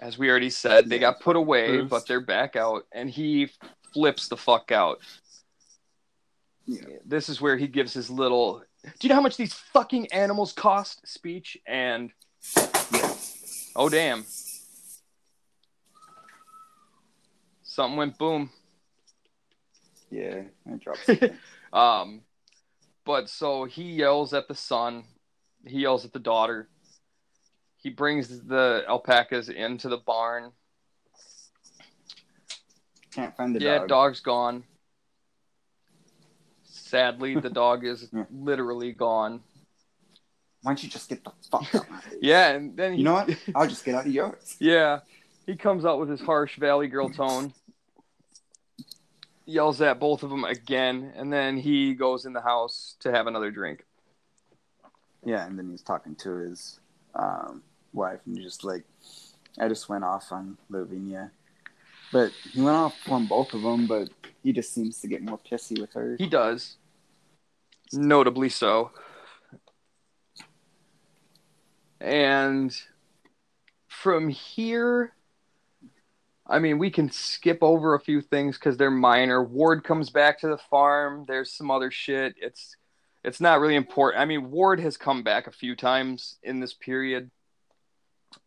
Speaker 2: As we already said, they got put away, but they're back out, and he flips the fuck out.
Speaker 1: Yeah.
Speaker 2: This is where he gives his little "Do you know how much these fucking animals cost?" speech, and oh damn, something went boom.
Speaker 1: Yeah, I dropped.
Speaker 2: Um, but so he yells at the son, he yells at the daughter. He brings the alpacas into the barn.
Speaker 1: Can't find the dog.
Speaker 2: yeah,
Speaker 1: dog.
Speaker 2: dog's gone. Sadly, the dog is
Speaker 1: Yeah.
Speaker 2: literally gone.
Speaker 1: Why don't you just get the fuck out of my face?
Speaker 2: Yeah, and then he,
Speaker 1: You know what? I'll just get out of yours.
Speaker 2: Yeah, he comes out with his harsh Valley Girl tone, yells at both of them again, and then he goes in the house to have another drink.
Speaker 1: Yeah, and then he's talking to his um, wife, and just like, I just went off on Lavinia. But he went off on both of them, but he just seems to get more pissy with her.
Speaker 2: He does, notably so. And from here, I mean, we can skip over a few things because they're minor. Ward comes back to the farm. There's some other shit. It's it's not really important. I mean, Ward has come back a few times in this period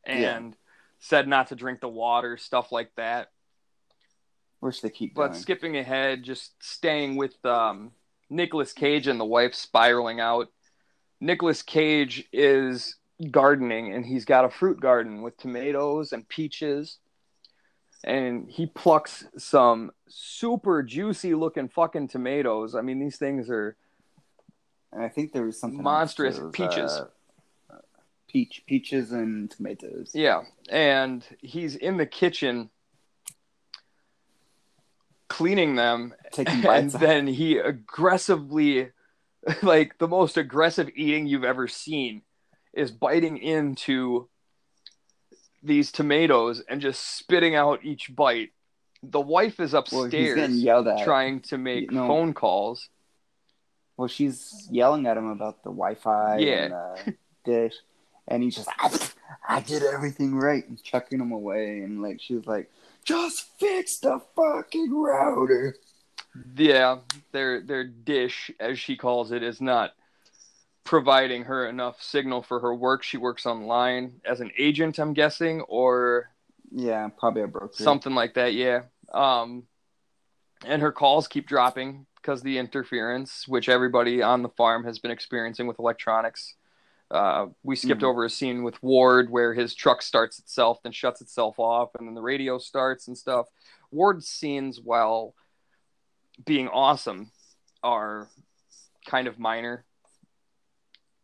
Speaker 2: and
Speaker 1: Yeah.
Speaker 2: said not to drink the water, stuff like that.
Speaker 1: Which they keep
Speaker 2: But
Speaker 1: doing.
Speaker 2: skipping ahead, just staying with um, Nicolas Cage and the wife spiraling out. Nicolas Cage is gardening and he's got a fruit garden with tomatoes and peaches. And he plucks some super juicy looking fucking tomatoes. I mean, these things are
Speaker 1: And I think there was something
Speaker 2: Monstrous
Speaker 1: was,
Speaker 2: peaches.
Speaker 1: uh, peach, peaches and tomatoes.
Speaker 2: Yeah, and he's in the kitchen cleaning them,
Speaker 1: Taking
Speaker 2: and then he aggressively, like the most aggressive eating you've ever seen, is biting into these tomatoes and just spitting out each bite. The wife is upstairs
Speaker 1: at.
Speaker 2: trying to make
Speaker 1: You know-
Speaker 2: phone calls.
Speaker 1: Well, she's yelling at him about the Wi-Fi
Speaker 2: Yeah.
Speaker 1: and the dish, and he's just, I, I did everything right, and chucking him away, and like she's like, just fix the fucking router.
Speaker 2: Yeah, their their dish, as she calls it, is not providing her enough signal for her work. She works online as an agent, I'm guessing, or
Speaker 1: Yeah, probably a broker.
Speaker 2: something like that. Yeah. Um, and her calls keep dropping because the interference, which everybody on the farm has been experiencing with electronics. Uh, we skipped
Speaker 1: Mhm.
Speaker 2: over a scene with Ward where his truck starts itself, then shuts itself off, and then the radio starts and stuff. Ward's scenes, while being awesome, are kind of minor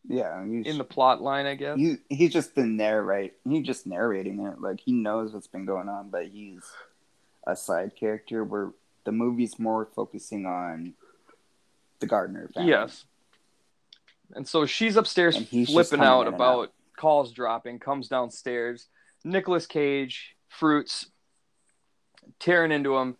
Speaker 1: Yeah,
Speaker 2: in the plot line, I guess.
Speaker 1: he, he's just the narrate. He's just narrating it. Like he knows what's been going on, but he's a side character where the movie's more focusing on the Gardner family.
Speaker 2: Yes. And so she's upstairs
Speaker 1: just
Speaker 2: flipping out about calls dropping, comes downstairs. Nicolas Cage, fruits, tearing into him,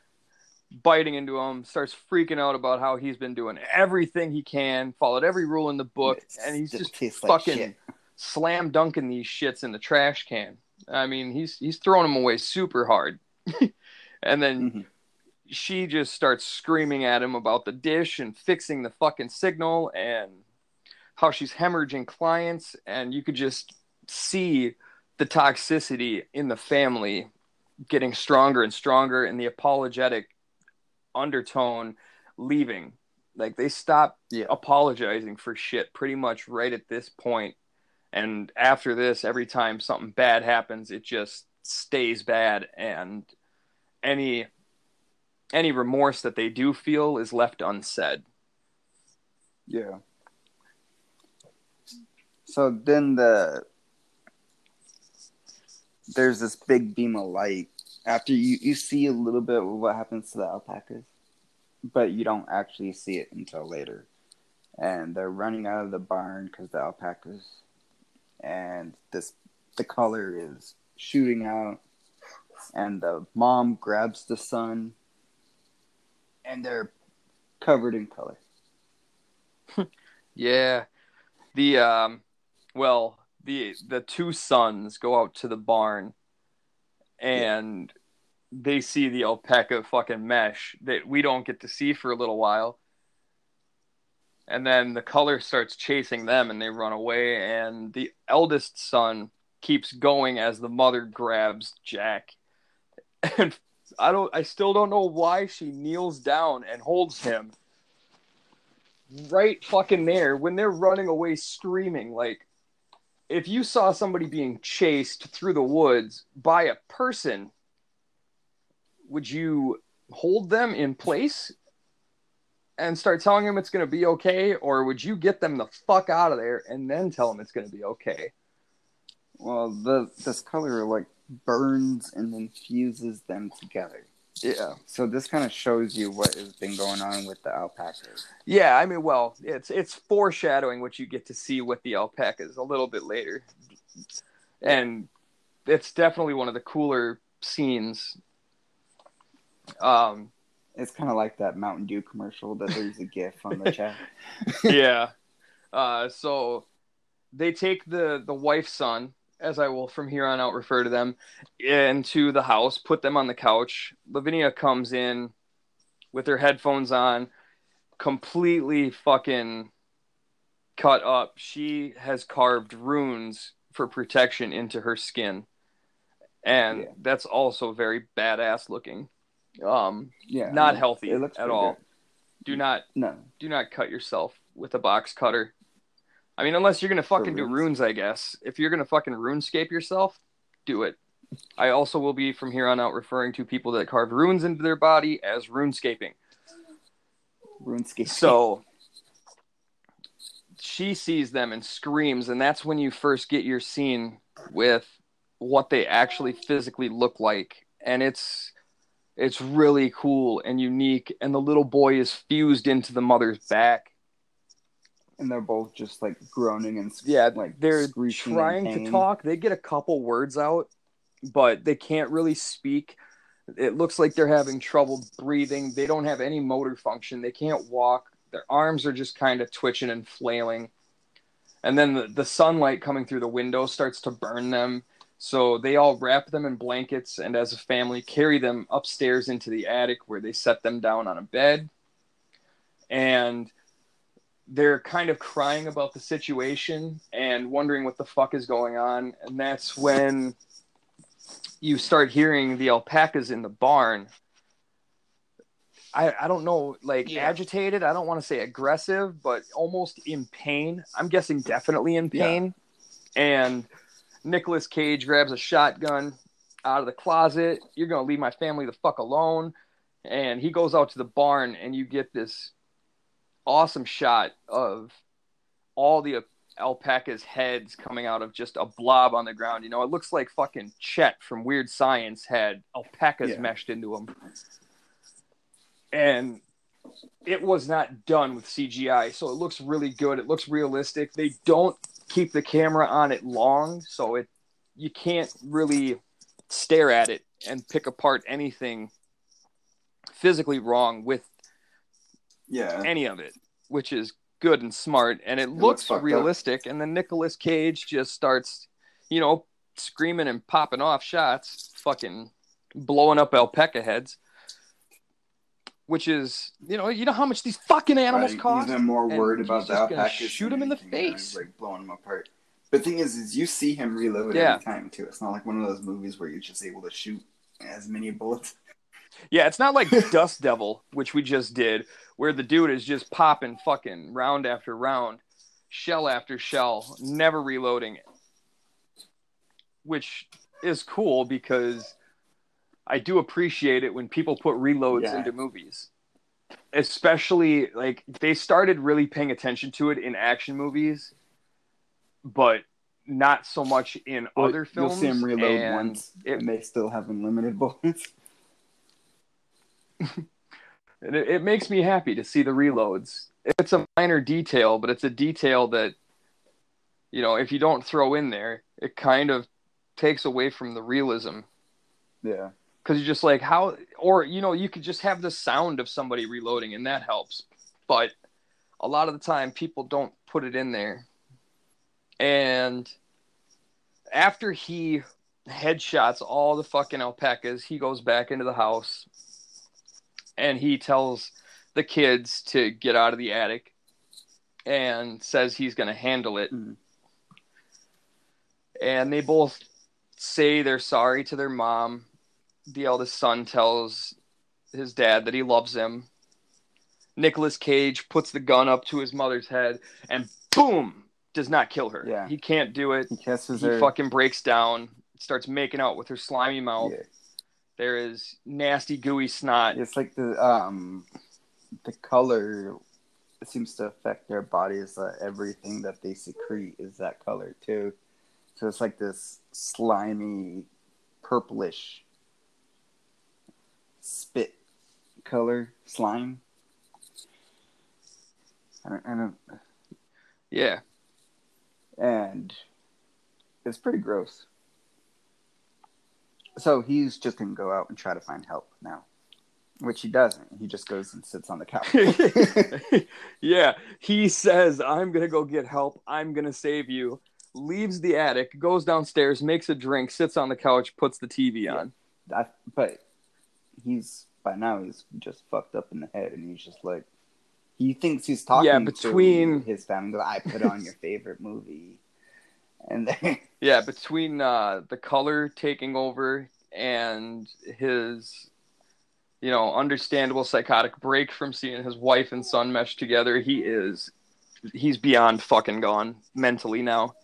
Speaker 2: biting into him, starts freaking out about how he's been doing everything he can, followed every rule in the book,
Speaker 1: It
Speaker 2: and he's
Speaker 1: still
Speaker 2: just
Speaker 1: tastes like
Speaker 2: fucking slam dunking these shits in the trash can. I mean, he's he's throwing them away super hard. and then
Speaker 1: Mhm.
Speaker 2: she just starts screaming at him about the dish and fixing the fucking signal and how she's hemorrhaging clients and you could just see the toxicity in the family getting stronger and stronger and the apologetic undertone leaving like they stop
Speaker 1: Yeah.
Speaker 2: apologizing for shit pretty much right at this point and after this every time something bad happens it just stays bad and any any remorse that they do feel is left unsaid
Speaker 1: Yeah. So then the there's this big beam of light after you you see a little bit of what happens to the alpacas, but you don't actually see it until later. And they're running out of the barn because the alpacas, and this the color is shooting out, and the mom grabs the son, and they're covered in color.
Speaker 2: Yeah. The um well, the the two sons go out to the barn and they see the alpaca fucking mesh that we don't get to see for a little while. And then the color starts chasing them and they run away and the eldest son keeps going as the mother grabs Jack. And I don't I still don't know why she kneels down and holds him right fucking there when they're running away screaming like if you saw somebody being chased through the woods by a person would you hold them in place and start telling them it's going to be okay or would you get them the fuck out of there and then tell them it's going to be okay
Speaker 1: Well, the this color like burns and then fuses them together.
Speaker 2: Yeah.
Speaker 1: So this kind of shows you what has been going on with the alpacas.
Speaker 2: yeah i mean well it's it's foreshadowing what you get to see with the alpacas a little bit later. And it's definitely one of the cooler scenes. Um
Speaker 1: It's kind of like that Mountain Dew commercial that there's a GIF on the chat.
Speaker 2: yeah. Uh so they take the the wife's son as i will from here on out refer to them into the house put them on the couch lavinia comes in with her headphones on completely fucking cut up, she has carved runes for protection into her skin. And
Speaker 1: Yeah.
Speaker 2: that's also very badass looking. Um,
Speaker 1: Yeah,
Speaker 2: not healthy
Speaker 1: it looks
Speaker 2: at all.
Speaker 1: good.
Speaker 2: Do not
Speaker 1: No,
Speaker 2: do not cut yourself with a box cutter. I mean, unless you're gonna fucking do
Speaker 1: runes.
Speaker 2: I guess. If you're gonna fucking runescape yourself, do it. I also will be from here on out referring to people that carve runes into their body as runescaping.
Speaker 1: RuneScape.
Speaker 2: So she sees them and screams, and that's when you first get your scene with what they actually physically look like, and it's it's really cool and unique. And the little boy is fused into the mother's back.
Speaker 1: And they're both just like groaning and sc-
Speaker 2: Yeah,
Speaker 1: like
Speaker 2: they're trying to talk. They get a couple words out, but they can't really speak. It looks like they're having trouble breathing. They don't have any motor function. They can't walk. Their arms are just kind of twitching and flailing. And then the, the sunlight coming through the window starts to burn them. So they all wrap them in blankets and, as a family, carry them upstairs into the attic where they set them down on a bed. And they're kind of crying about the situation and wondering what the fuck is going on. And that's when you start hearing the alpacas in the barn. I, I don't know, like
Speaker 1: Yeah.
Speaker 2: agitated. I don't want to say aggressive, but almost in pain. I'm guessing definitely in
Speaker 1: Yeah.
Speaker 2: pain. And Nicolas Cage grabs a shotgun out of the closet. You're going to leave my family the fuck alone. And he goes out to the barn, and you get this awesome shot of all the alpacas' heads coming out of just a blob on the ground. You know, it looks like fucking Chet from Weird Science had alpacas
Speaker 1: Yeah.
Speaker 2: meshed into him. And it was not done with CGI, so it looks really good. It looks realistic. They don't keep the camera on it long, so it you can't really stare at it and pick apart anything physically wrong with
Speaker 1: Yeah,
Speaker 2: any of it, which is good and smart, and it,
Speaker 1: looks
Speaker 2: looks
Speaker 1: fucked up.
Speaker 2: realistic. And then Nicolas Cage just starts, you know, screaming and popping off shots, fucking blowing up alpaca heads. Which is, you know, you know how much these fucking animals
Speaker 1: Right,
Speaker 2: cost.
Speaker 1: He's more worried about the alpacas.
Speaker 2: shoot him in the face.
Speaker 1: like blowing them apart. But the thing is, is you see him reload
Speaker 2: Yeah.
Speaker 1: every time too. It's not like one of those movies where you're just able to shoot as many bullets.
Speaker 2: Yeah, it's not like Dust Devil, which we just did, where the dude is just popping fucking round after round, shell after shell, never reloading it. Which is cool because I do appreciate it when people put reloads
Speaker 1: Yeah.
Speaker 2: into movies. Especially like they started really paying attention to it in action movies, but not so much in
Speaker 1: Well,
Speaker 2: other films.
Speaker 1: You'll see him reload once,
Speaker 2: it-
Speaker 1: and they still have unlimited bullets.
Speaker 2: It, it makes me happy to see the reloads. It's a minor detail, but it's a detail that, you know, if you don't throw in there, it kind of takes away from the realism.
Speaker 1: Yeah,
Speaker 2: Because you're just like, how, or, you know, you could just have the sound of somebody reloading and that helps. But a lot of the time, people don't put it in there. And after he headshots all the fucking alpacas, he goes back into the house and he tells the kids to get out of the attic and says he's going to handle it.
Speaker 1: Mhm.
Speaker 2: And they both say they're sorry to their mom. The eldest son tells his dad that he loves him. Nicolas Cage puts the gun up to his mother's head and boom, does not kill her.
Speaker 1: Yeah.
Speaker 2: He can't do it.
Speaker 1: he kisses
Speaker 2: He
Speaker 1: her.
Speaker 2: fucking breaks down, starts making out with her slimy mouth.
Speaker 1: yeah.
Speaker 2: There is nasty, gooey snot.
Speaker 1: It's like the um, the color seems to affect their bodies. Uh, everything that they secrete is that color too. So it's like this slimy, purplish spit color slime. And, and
Speaker 2: Yeah.
Speaker 1: and it's pretty gross. So he's just gonna go out and try to find help now, which he doesn't. He just goes and sits on the couch.
Speaker 2: yeah. He says, I'm going to go get help. I'm going to save you. Leaves the attic, goes downstairs, makes a drink, sits on the couch, puts the TV on.
Speaker 1: I, but he's by now he's just fucked up in the head, and he's just like, He thinks he's talking
Speaker 2: Yeah, between-
Speaker 1: to his family. I put on your favorite movie, and then
Speaker 2: Yeah, between uh, the color taking over and his, you know, understandable psychotic break from seeing his wife and son mesh together, he is, he's beyond fucking gone mentally now.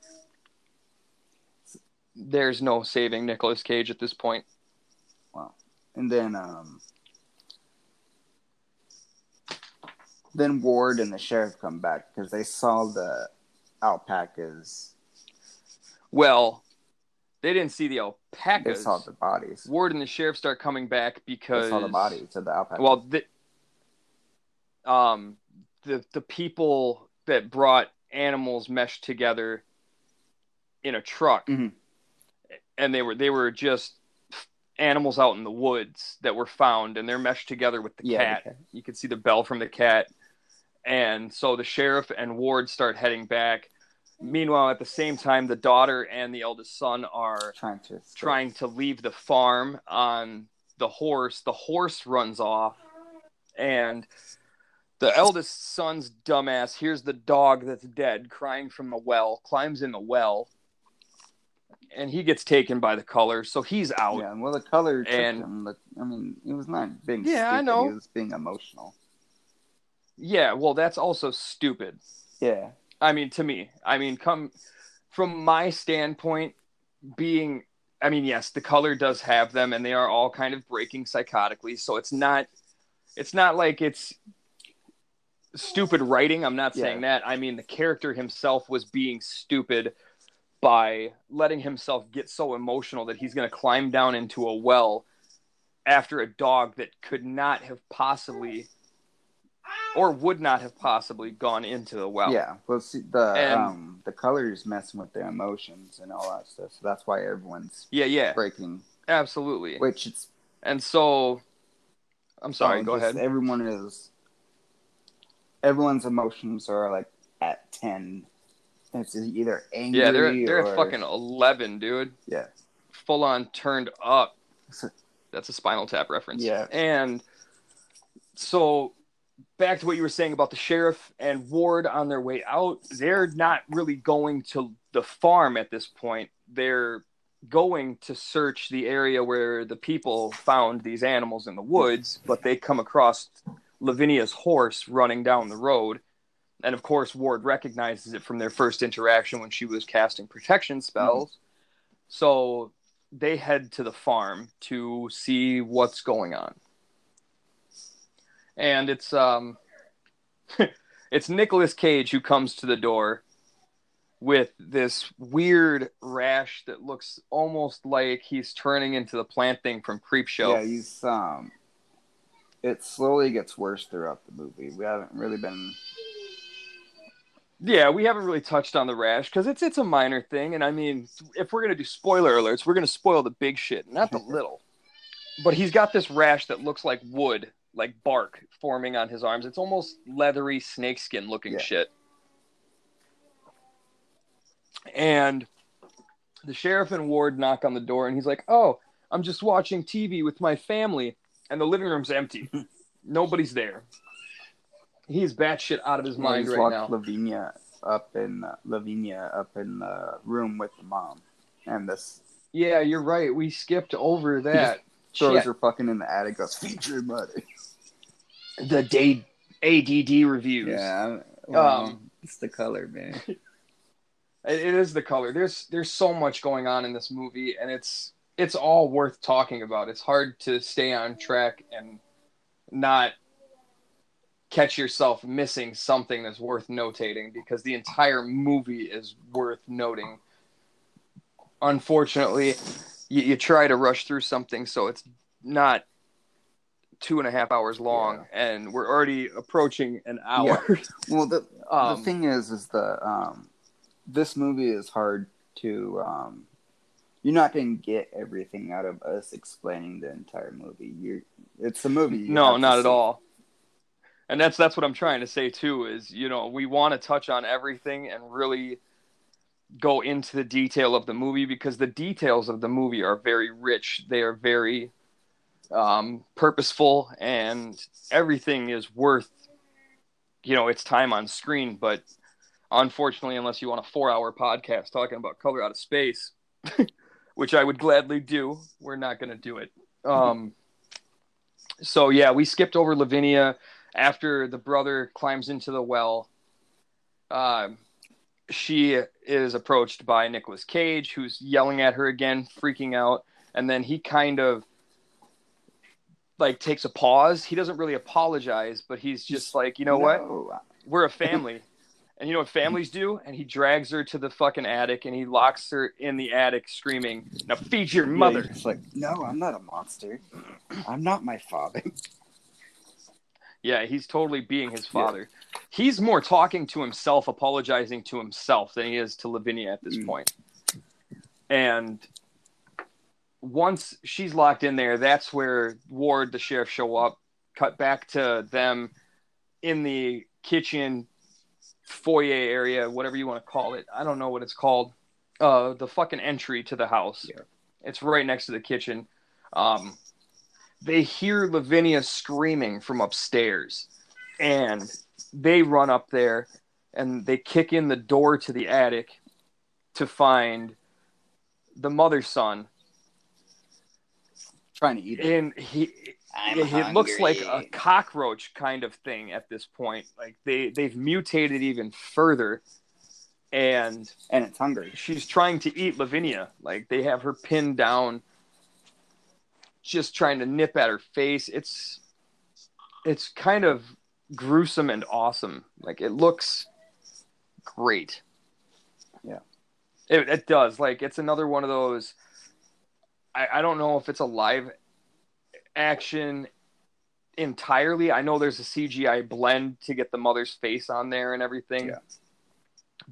Speaker 2: There's no saving Nicolas Cage at this point. Wow.
Speaker 1: And then um, then Ward and the sheriff come back because they saw the alpacas.
Speaker 2: Well, they didn't see the alpacas.
Speaker 1: They saw the bodies.
Speaker 2: Ward and the sheriff start coming back because They
Speaker 1: saw the bodies of the alpacas.
Speaker 2: well the um the the people that brought animals meshed together in a truck
Speaker 1: Mhm.
Speaker 2: and they were they were just animals out in the woods that were found and they're meshed together with the
Speaker 1: Yeah,
Speaker 2: cat
Speaker 1: the cat.
Speaker 2: you can see the bell from the cat and so the sheriff and ward start heading back meanwhile at the same time the daughter and the eldest son are
Speaker 1: trying to escape.
Speaker 2: trying to leave the farm on the horse. The horse runs off, and the eldest son's dumbass hears the dog that's dead crying from the well, climbs in the well, and he gets taken by the color, so he's out.
Speaker 1: Yeah, well, the color
Speaker 2: And-
Speaker 1: him. Look, I mean, he was not being.
Speaker 2: Yeah, I know.
Speaker 1: He was being emotional.
Speaker 2: Yeah, well, that's also stupid.
Speaker 1: Yeah,
Speaker 2: I mean, to me, I mean, come from my standpoint, being, I mean, yes, the color does have them, and they are all kind of breaking psychotically. So it's not, it's not like it's stupid writing. I'm not saying that. I mean, the character himself was being stupid by letting himself get so emotional that he's going to climb down into a well after a dog that could not have possibly or would not have possibly gone into the well.
Speaker 1: yeah. Well, see, the
Speaker 2: And-
Speaker 1: um, the colors messing with their emotions and all that stuff. So that's why everyone's
Speaker 2: Yeah, yeah,
Speaker 1: breaking.
Speaker 2: absolutely.
Speaker 1: Which it's
Speaker 2: And so, I'm sorry.
Speaker 1: oh,
Speaker 2: go ahead.
Speaker 1: Everyone is. Everyone's emotions are like at ten. It's either angry.
Speaker 2: Yeah, they're they're
Speaker 1: or,
Speaker 2: at fucking eleven, dude.
Speaker 1: Yeah.
Speaker 2: Full on turned up. That's a Spinal Tap reference.
Speaker 1: Yeah.
Speaker 2: And so, back to what you were saying about the sheriff and Ward on their way out. They're not really going to the farm at this point. They're going to search the area where the people found these animals in the woods, but they come across Lavinia's horse running down the road. And of course, Ward recognizes it from their first interaction when she was casting protection spells. So they head to the farm to see what's going on. And it's um it's Nicolas Cage who comes to the door with this weird rash that looks almost like he's turning into the plant thing from Creepshow.
Speaker 1: Yeah, he's um. It slowly gets worse throughout the movie. We haven't really been.
Speaker 2: Yeah, we haven't really touched on the rash because it's it's a minor thing, and I mean, if we're gonna do spoiler alerts, we're gonna spoil the big shit, not the little. But he's got this rash that looks like wood, like bark, forming on his arms. It's almost leathery snakeskin looking
Speaker 1: Yeah.
Speaker 2: shit. And the sheriff and Ward knock on the door, and he's like, "Oh, I'm just watching TV with my family, and the living room's empty. Nobody's there." He's batshit out of his mind
Speaker 1: he's
Speaker 2: right now.
Speaker 1: Lavinia up in uh, Lavinia up in the room with the mom, and this
Speaker 2: Yeah, you're right. We skipped over that.
Speaker 1: throws
Speaker 2: Shit.
Speaker 1: her fucking in the attic. Goes feature buddy.
Speaker 2: The day ADD reviews.
Speaker 1: Yeah, well,
Speaker 2: Um,
Speaker 1: it's the color, man.
Speaker 2: It, it is the color. There's there's so much going on in this movie, and it's it's all worth talking about. It's hard to stay on track and not catch yourself missing something that's worth notating because the entire movie is worth noting. Unfortunately, you, you try to rush through something so it's not two and a half hours long, and we're already approaching an hour.
Speaker 1: Well, the
Speaker 2: Um,
Speaker 1: the thing is, is the um, this movie is hard to um, you're not going to get everything out of us explaining the entire movie. You're it's a movie.
Speaker 2: no not at all and that's that's what i'm trying to say too is you know we want to touch on everything and really go into the detail of the movie because the details of the movie are very rich they are very um, purposeful and everything is worth you know its time on screen. But unfortunately, unless you want a four-hour podcast talking about Color Out of Space, which I would gladly do, we're not going to do it. Um, so yeah, we skipped over Lavinia after the brother climbs into the well. Um, she is approached by Nicolas Cage, who's yelling at her again, freaking out, and then he kind of like takes a pause. He doesn't really apologize, but he's just like, you know
Speaker 1: No.
Speaker 2: what? We're a family. and you know what families do? And he drags her to the fucking attic and he locks her in the attic screaming, Now feed your
Speaker 1: Yeah,
Speaker 2: mother.
Speaker 1: he's like, no, I'm not a monster. I'm not my father.
Speaker 2: Yeah, he's totally being his father. He's more talking to himself, apologizing to himself than he is to Lavinia at this
Speaker 1: Mm.
Speaker 2: point. And once she's locked in there, that's where Ward, the sheriff, show up. Cut back to them in the kitchen foyer area, whatever you want to call it. I don't know what it's called. Uh, the fucking entry to the house.
Speaker 1: Yeah.
Speaker 2: It's right next to the kitchen. Um, they hear Lavinia screaming from upstairs, and they run up there and they kick in the door to the attic to find the mother's son.
Speaker 1: Trying to eat it.
Speaker 2: And he it looks like a cockroach kind of thing at this point. Like they they've mutated even further, and
Speaker 1: and it's hungry.
Speaker 2: she's trying to eat Lavinia. Like they have her pinned down, just trying to nip at her face. It's it's kind of gruesome and awesome. Like it looks great.
Speaker 1: Yeah.
Speaker 2: It, it does. Like it's another one of those. I, I don't know if it's a live action entirely. I know there's a CGI blend to get the mother's face on there and everything.
Speaker 1: Yeah.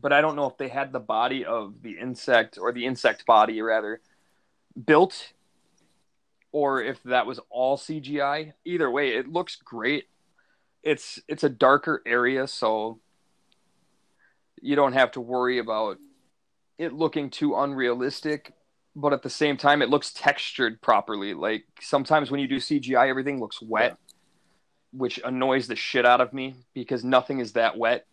Speaker 2: But I don't know if they had the body of the insect or the insect body rather built or if that was all CGI. Either way, it looks great. It's it's a darker area, so you don't have to worry about it looking too unrealistic. But at the same time, it looks textured properly. Like sometimes when you do CGI, everything looks wet, which annoys the shit out of me because nothing is that wet.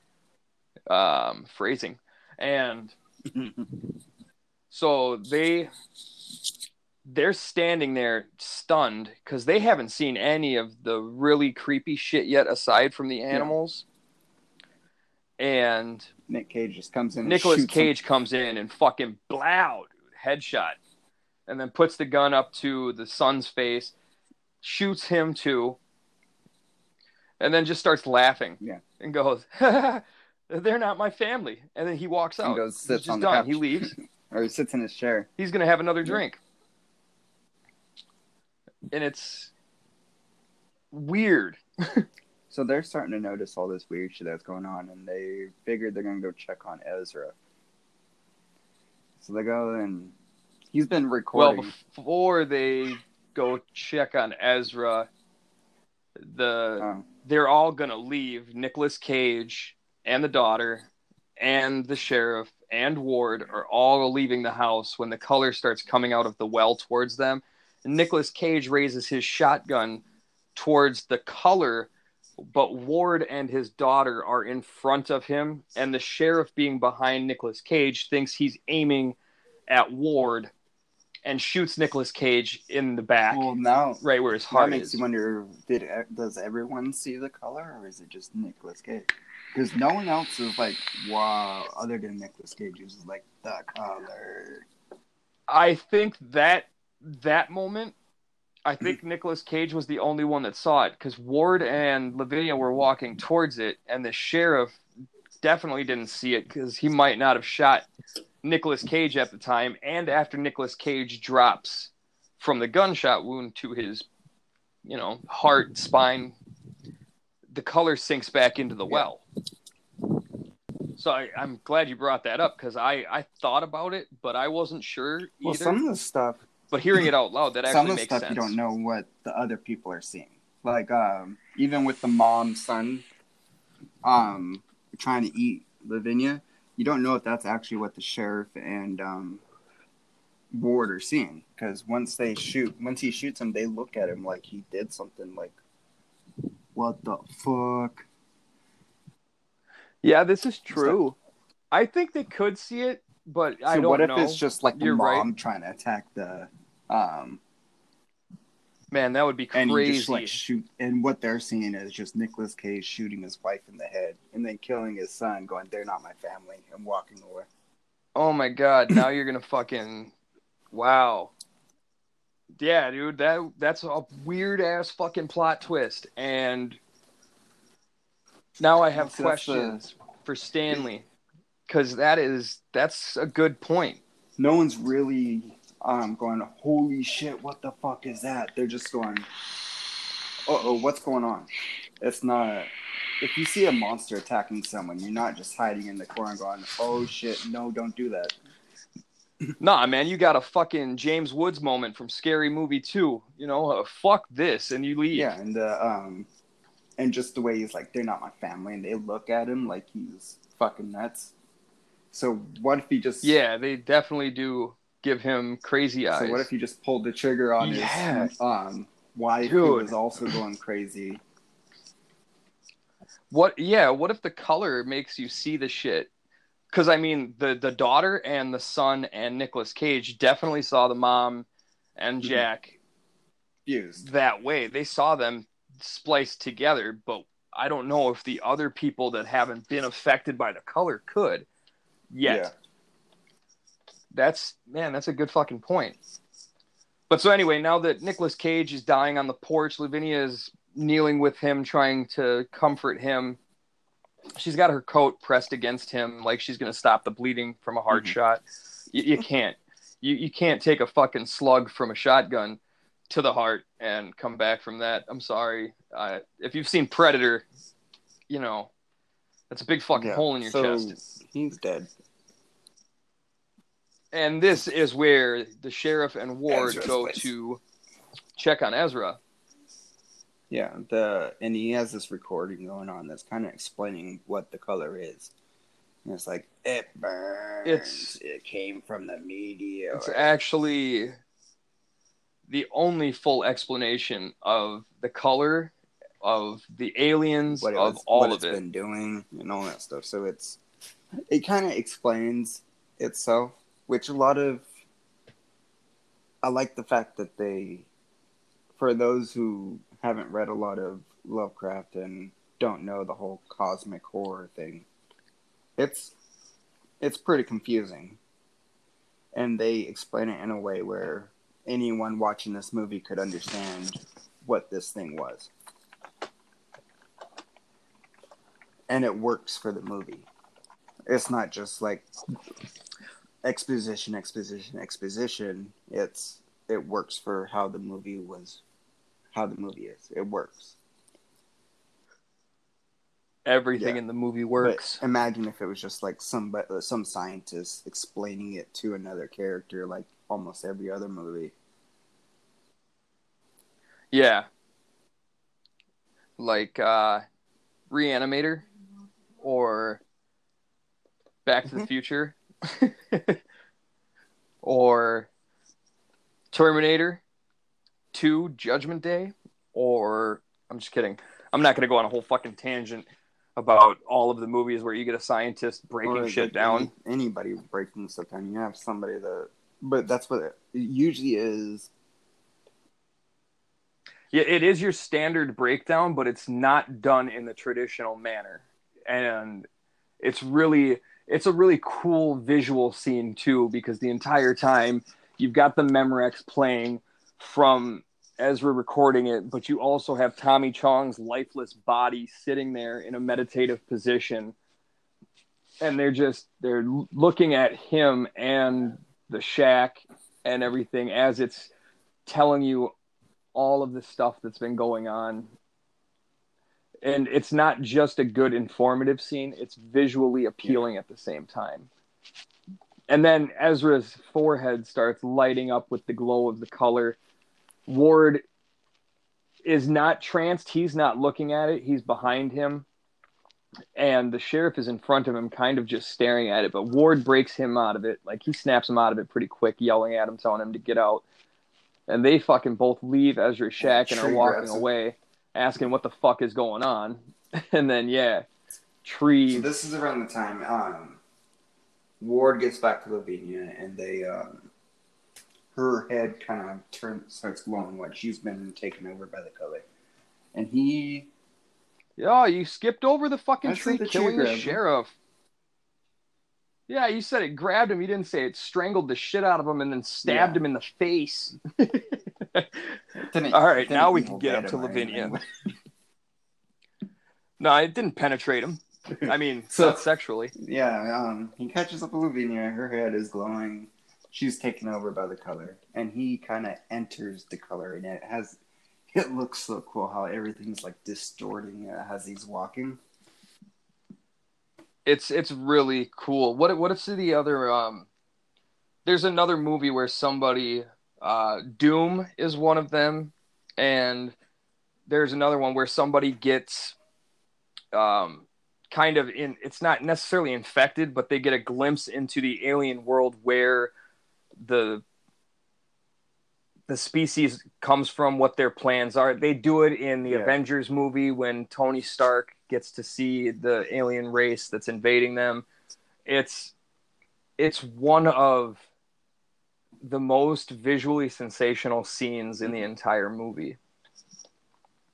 Speaker 2: um, phrasing, and so they they're standing there stunned because they haven't seen any of the really creepy shit yet aside from the animals and
Speaker 1: Nick Cage just comes in. and
Speaker 2: Nicolas
Speaker 1: shoots him.
Speaker 2: Cage comes in and fucking blow, dude, headshot, and then puts the gun up to the son's face, shoots him too, and then just starts laughing.
Speaker 1: Yeah.
Speaker 2: and goes, "They're not my family." And then he walks
Speaker 1: And
Speaker 2: out.
Speaker 1: goes,
Speaker 2: He's
Speaker 1: sits
Speaker 2: just
Speaker 1: on the
Speaker 2: done.
Speaker 1: couch.
Speaker 2: He leaves.
Speaker 1: or he sits in his chair.
Speaker 2: He's gonna have another
Speaker 1: Yeah.
Speaker 2: drink, and it's weird.
Speaker 1: So they're starting to notice all this weird shit that's going on, and they figured they're gonna go check on Ezra. So they go and he's been recording.
Speaker 2: Well, before they go check on Ezra, the
Speaker 1: Oh,
Speaker 2: they're all gonna leave. Nicolas Cage and the daughter and the sheriff and Ward are all leaving the house when the color starts coming out of the well towards them. And Nicolas Cage raises his shotgun towards the color, but Ward and his daughter are in front of him, and the sheriff being behind Nicolas Cage thinks he's aiming at Ward and shoots Nicolas Cage in the back,
Speaker 1: well, now
Speaker 2: right where his
Speaker 1: that
Speaker 2: heart
Speaker 1: makes
Speaker 2: is.
Speaker 1: you wonder: Did does everyone see the color, or is it just Nicolas Cage? Because no one else is like, wow, other than Nicolas Cage, is like the color.
Speaker 2: I think that that moment, I think Nicolas Cage was the only one that saw it because Ward and Lavinia were walking towards it, and the sheriff definitely didn't see it because he might not have shot Nicolas Cage at the time. And after Nicolas Cage drops from the gunshot wound to his, you know, heart, spine, the color sinks back into the well. So I, I'm glad you brought that up because I, I thought about it, but I wasn't sure either.
Speaker 1: Well, some of the stuff,
Speaker 2: But hearing it out loud, that actually some
Speaker 1: of the stuff
Speaker 2: sense.
Speaker 1: you don't know what the other people are seeing. Like, um, even with the mom son, um, trying to eat Lavinia, you don't know if that's actually what the sheriff and um, Ward are seeing. Because once they shoot, once he shoots him, they look at him like he did something. Like, what the fuck?
Speaker 2: Yeah, this is true. I think they could see it, but I
Speaker 1: So
Speaker 2: don't
Speaker 1: what if
Speaker 2: know.
Speaker 1: it's just like the
Speaker 2: You're right.
Speaker 1: mom trying to attack the um
Speaker 2: Man, that would be
Speaker 1: and
Speaker 2: crazy.
Speaker 1: he just like shoot and what they're seeing is just Nicolas Cage shooting his wife in the head and then killing his son, going, They're not my family and walking away.
Speaker 2: Oh my god, now you're gonna fucking wow. Yeah, dude, that that's a weird ass fucking plot twist. And now I have
Speaker 1: that's the-
Speaker 2: questions for Stanley. Cause that is that's a good point.
Speaker 1: No one's really um going, Holy shit, what the fuck is that? They're just going, Uh oh, what's going on? It's not if you see a monster attacking someone, you're not just hiding in the corner and going, Oh shit, no, don't do that.
Speaker 2: Nah, man, you got a fucking James Woods moment from Scary Movie 2. You know, uh, fuck this, and you leave.
Speaker 1: Yeah, and uh, um, and just the way he's like, they're not my family, and they look at him like he's fucking nuts. So what if he just
Speaker 2: Yeah, they definitely do give him crazy eyes.
Speaker 1: So what if you just pulled the trigger on
Speaker 2: Yeah.
Speaker 1: his um wife who was also going crazy?
Speaker 2: What? Yeah. What if the color makes you see the shit? Because I mean, the the daughter and the son and Nicolas Cage definitely saw the mom and
Speaker 1: Mhm.
Speaker 2: Jack
Speaker 1: Fused.
Speaker 2: that way. They saw them spliced together, but I don't know if the other people that haven't been affected by the color could yet.
Speaker 1: Yeah.
Speaker 2: That's man, that's a good fucking point. But so anyway, now that Nicolas Cage is dying on the porch, Lavinia is kneeling with him, trying to comfort him. She's got her coat pressed against him, like she's gonna stop the bleeding from a hard
Speaker 1: Mhm.
Speaker 2: shot. You, you can't. You you can't take a fucking slug from a shotgun to the heart and come back from that. I'm sorry. Uh, if you've seen Predator, you know that's a big fucking
Speaker 1: Yeah.
Speaker 2: hole in your
Speaker 1: so
Speaker 2: chest.
Speaker 1: He's dead.
Speaker 2: And this is where the sheriff and Ward
Speaker 1: Ezra's
Speaker 2: go
Speaker 1: place.
Speaker 2: to check on Ezra.
Speaker 1: Yeah, the and he has this recording going on that's kind of explaining what the color is. And it's like it burns.
Speaker 2: It's-
Speaker 1: it came from the media.
Speaker 2: It's actually the only full explanation of the color of the aliens
Speaker 1: what
Speaker 2: of
Speaker 1: was-
Speaker 2: all
Speaker 1: what
Speaker 2: of
Speaker 1: it's
Speaker 2: it.
Speaker 1: been doing and all that stuff. So it's it kind of explains itself, which a lot of I like the fact that they, for those who haven't read a lot of Lovecraft and don't know the whole cosmic horror thing, it's it's pretty confusing, and they explain it in a way where anyone watching this movie could understand what this thing was and it works for the movie. It's not just like exposition, exposition, exposition. It's it works for how the movie was, how the movie is. It works.
Speaker 2: Everything
Speaker 1: Yeah.
Speaker 2: in the movie
Speaker 1: But
Speaker 2: works.
Speaker 1: imagine if it was just like some some scientist explaining it to another character, like almost every other movie.
Speaker 2: yeah. Like uh Reanimator or Back to the
Speaker 1: Mhm.
Speaker 2: Future or Terminator 2 Judgment Day or I'm just kidding. I'm not going to go on a whole fucking tangent about all of the movies where you get a scientist breaking
Speaker 1: Or,
Speaker 2: shit down.
Speaker 1: any- anybody breaking stuff down. You have somebody that, but that's what it usually is.
Speaker 2: Yeah, it is your standard breakdown, but it's not done in the traditional manner. And it's really it's a really cool visual scene too because the entire time you've got the Memorex playing from as we're recording it, but you also have Tommy Chong's lifeless body sitting there in a meditative position. And they're just they're looking at him and the shack and everything as it's telling you all of the stuff that's been going on. And it's not just a good informative scene, it's visually appealing at the same time. And then Ezra's forehead starts lighting up with the glow of the color. Ward is not tranced, he's not looking at it, he's behind him. And the sheriff is in front of him, kind of just staring at it. But Ward breaks him out of it. Like he snaps him out of it pretty quick, yelling at him, telling him to get out and they fucking both leave Ezra's shack and are walking away, asking what the fuck is going on. And then yeah, tree.
Speaker 1: So this is around the time um, Ward gets back to Lavinia, and they um, her head kind of turns starts glowing white. She's been taken over by the color, and he.
Speaker 2: Yeah, you skipped over the fucking
Speaker 1: I
Speaker 2: tree
Speaker 1: the
Speaker 2: killing the sheriff. Yeah, you said it grabbed him. You didn't say it strangled the shit out of him and then stabbed
Speaker 1: Yeah.
Speaker 2: him in the face.
Speaker 1: Didn't-
Speaker 2: All right, now we can get up to Lavinia. no, it didn't penetrate him. I mean,
Speaker 1: So-
Speaker 2: not sexually.
Speaker 1: Yeah, um, he catches up with Lavinia. Her head is glowing. She's taken over by the color, and he kind of enters the color, and it has. It looks so cool how everything's like distorting as he's walking.
Speaker 2: It's it's really cool. What what is the other um there's another movie where somebody uh Doom is one of them and there's another one where somebody gets um kind of in it's not necessarily infected but they get a glimpse into the alien world where the the species comes from what their plans are they do it in the
Speaker 1: Yeah.
Speaker 2: avengers movie when tony stark gets to see the alien race that's invading them it's it's one of the most visually sensational scenes in the entire movie.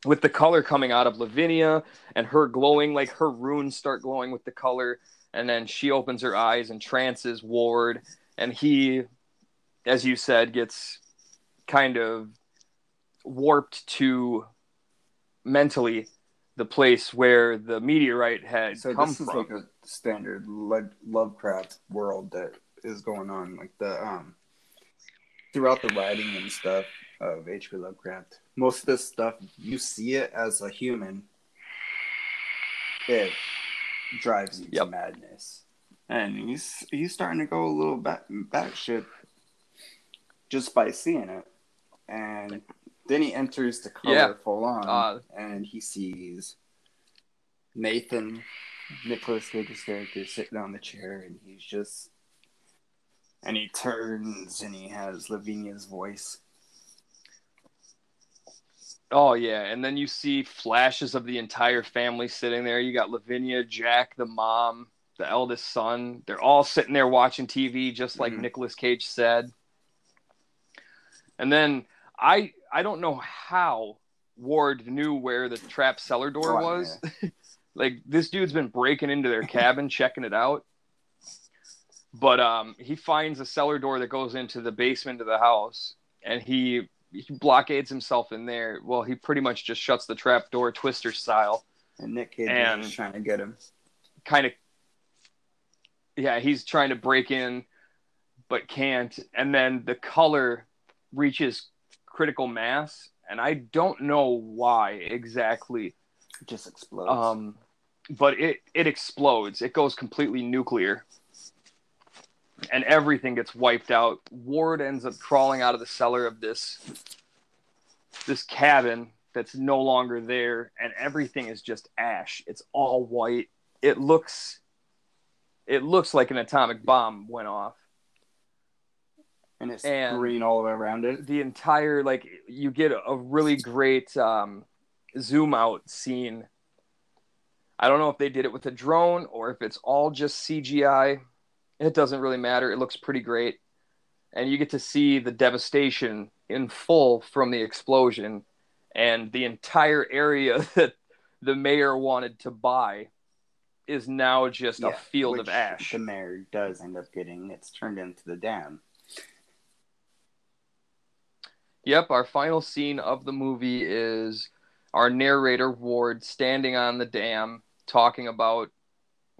Speaker 2: With the color coming out of lavinia and her glowing like her runes start glowing with the color and then she opens her eyes and trances ward and he as you said gets kind of warped to mentally the place where the meteorite had
Speaker 1: So
Speaker 2: come
Speaker 1: this is
Speaker 2: from.
Speaker 1: like a standard Lo- Lovecraft world that is going on, like the um throughout the writing and stuff of H.P. Lovecraft. Most of this stuff, you see it as a human, it drives you
Speaker 2: Yep.
Speaker 1: to madness, and he's he's starting to go a little back batshit just by seeing it, and then he enters the color
Speaker 2: Yeah.
Speaker 1: full on,
Speaker 2: Uh,
Speaker 1: and he sees Nathan, Nicolas Cage's character, sitting on the chair, and he's just, and he turns and he has Lavinia's voice.
Speaker 2: Oh yeah, and then you see flashes of the entire family sitting there. You got Lavinia, Jack, the mom, the eldest son. They're all sitting there watching TV, just like
Speaker 1: Mhm.
Speaker 2: Nicolas Cage said. And then I I don't know how Ward knew where the trap cellar door
Speaker 1: Oh,
Speaker 2: was. like this dude's been breaking into their cabin, checking it out. But um, he finds a cellar door that goes into the basement of the house, and he he blockades himself in there. Well, he pretty much just shuts the trap door, Twister style,
Speaker 1: And Nick Cage
Speaker 2: And-
Speaker 1: is trying to get him.
Speaker 2: kind of. Yeah, he's trying to break in, but can't. And then the color reaches critical mass, and I don't know why exactly.
Speaker 1: It just explodes.
Speaker 2: Um, but it it explodes. It goes completely nuclear, and everything gets wiped out. Ward ends up crawling out of the cellar of this this cabin that's no longer there, and everything is just ash. It's all white. It looks it looks like an atomic bomb went off.
Speaker 1: and it's
Speaker 2: and-
Speaker 1: green all the way around it.
Speaker 2: the entire like you get a really great um, zoom out scene. I don't know if they did it with a drone or if it's all just CGI. It doesn't really matter. It looks pretty great. And you get to see the devastation in full from the explosion and the entire area that the mayor wanted to buy is now just a
Speaker 1: Yeah,
Speaker 2: field of ash.
Speaker 1: The mayor does end up getting. It's turned into the dam.
Speaker 2: Yep, our final scene of the movie is our narrator Ward standing on the dam talking about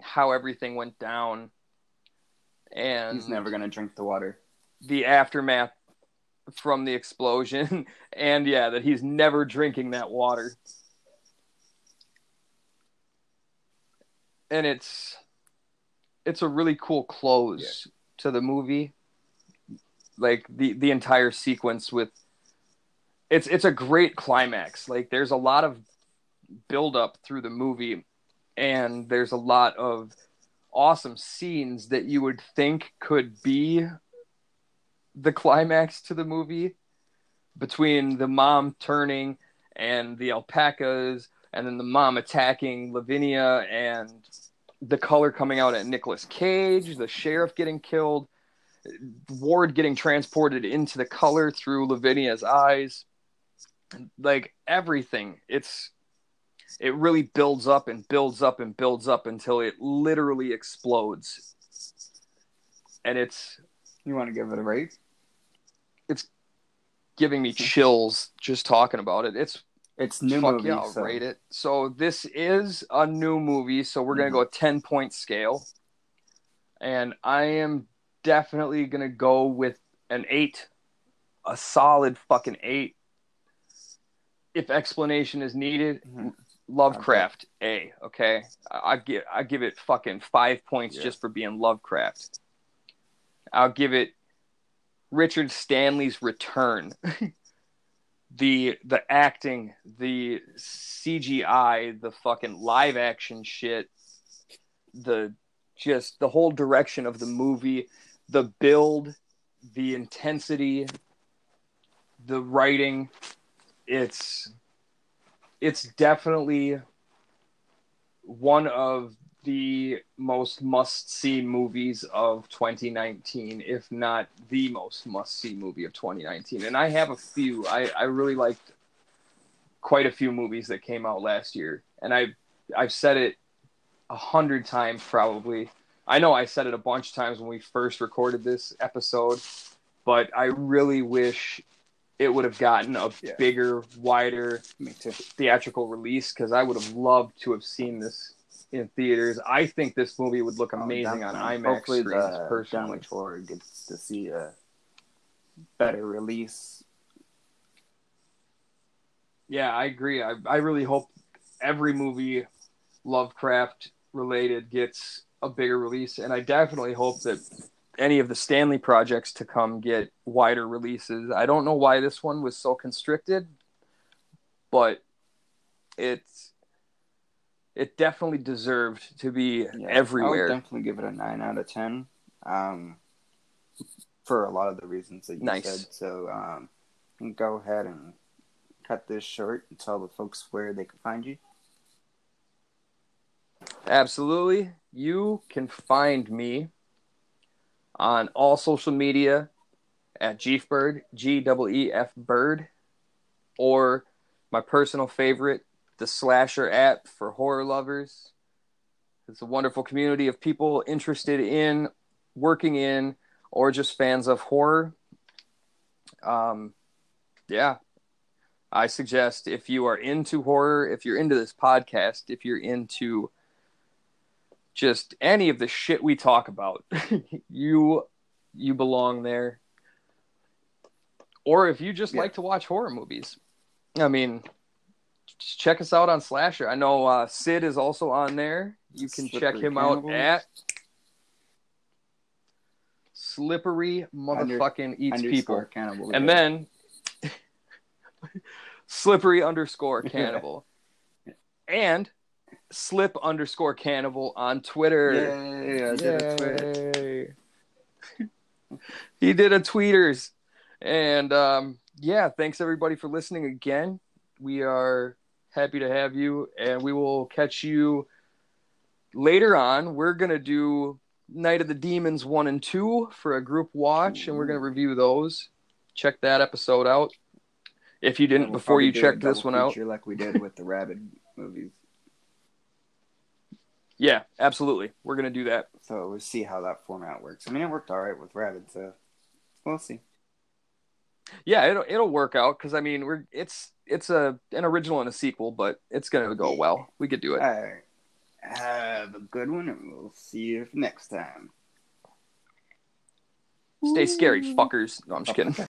Speaker 2: how everything went down and
Speaker 1: He's never gonna drink the water.
Speaker 2: the aftermath from the explosion. And yeah that he's never drinking that water. And it's it's a really cool close to the movie. Like the the entire sequence with it's it's a great climax. Like there's a lot of build up through the movie. And there's a lot of awesome scenes that you would think could be the climax to the movie between the mom turning and the alpacas and then the mom attacking Lavinia and the color coming out at Nicolas Cage, the sheriff getting killed, Ward getting transported into the color through Lavinia's eyes, like everything. It's it really builds up and builds up and builds up until it literally explodes. And it's
Speaker 1: You want to give it a rate?
Speaker 2: It's giving me chills just talking about it. It's
Speaker 1: It's new
Speaker 2: fuck
Speaker 1: movie.
Speaker 2: yeah, I'll
Speaker 1: so
Speaker 2: rate it. So this is a new movie, so we're gonna
Speaker 1: Mhm.
Speaker 2: go a ten point scale, and I am definitely gonna go with an eight, a solid fucking eight. If explanation is needed,
Speaker 1: Mhm.
Speaker 2: Lovecraft A. Okay, I, I give I give it fucking five points
Speaker 1: Yeah.
Speaker 2: just for being Lovecraft. I'll give it Richard Stanley's return. the the acting, the CGI, the fucking live action shit, the just the whole direction of the movie, the build, the intensity, the writing, it's it's definitely one of the most must see movies of 2019, if not the most must see movie of 2019. And I have a few. I, I really liked quite a few movies that came out last year. And I've, I've said it a hundred times probably. I know I said it a bunch of times when we first recorded this episode, but I really wish it would have gotten a
Speaker 1: Yeah.
Speaker 2: bigger, wider theatrical release because I would have loved to have seen this in theaters. I think this movie would look
Speaker 1: Oh,
Speaker 2: amazing on
Speaker 1: definitely.
Speaker 2: IMAX
Speaker 1: Hopefully,
Speaker 2: screens.
Speaker 1: the
Speaker 2: personally,
Speaker 1: Dunwich Horror gets to see a better release.
Speaker 2: yeah, I agree. I I really hope every movie Lovecraft related gets a bigger release, and I definitely hope that any of the Stanley projects to come get wider releases. I don't know why this one was so constricted, but it's it definitely deserved to be
Speaker 1: Yeah,
Speaker 2: everywhere.
Speaker 1: I would definitely give it a nine out of ten. Um, for a lot of the reasons that you
Speaker 2: Nice.
Speaker 1: said. So, um, go ahead and cut this short and tell the folks where they can find you.
Speaker 2: Absolutely. You can find me on all social media at Jeefbird, G E E F Bird, or my personal favorite, the Slasher app for horror lovers. It's a wonderful community of people interested in, working in, or just fans of horror. Um, yeah, I suggest if you are into horror, if you're into this podcast, if you're into just any of the shit we talk about, you you belong there. Or if you just
Speaker 1: Yeah.
Speaker 2: like to watch horror movies, I mean, just check us out on Slasher. I know uh, Sid is also on there. You can check
Speaker 1: Slippery
Speaker 2: him out at Slippery motherfucking eats people.
Speaker 1: Cannibal.
Speaker 2: And then slippery underscore cannibal. and slip underscore cannibal on Twitter.
Speaker 1: Yay, did a Twitter.
Speaker 2: Yay. he did a tweeters. And um, yeah, thanks everybody for listening again. We are happy to have you, and we will catch you later on. We're gonna do Night of the Demons one and two for a group watch, and we're gonna review those. Check that episode out. If you didn't
Speaker 1: We'll
Speaker 2: before you checked this one out.
Speaker 1: like we did with the Rabid movies.
Speaker 2: Yeah, absolutely. We're gonna do that.
Speaker 1: So we'll see how that format works. I mean, it worked all right with Rabid, so we'll see.
Speaker 2: Yeah, it'll it'll work out because I mean we're it's it's a an original and a sequel, but it's gonna go well. We could do it.
Speaker 1: All right. Have a good one, and we'll see you next time.
Speaker 2: Stay scary, fuckers. No, I'm just kidding.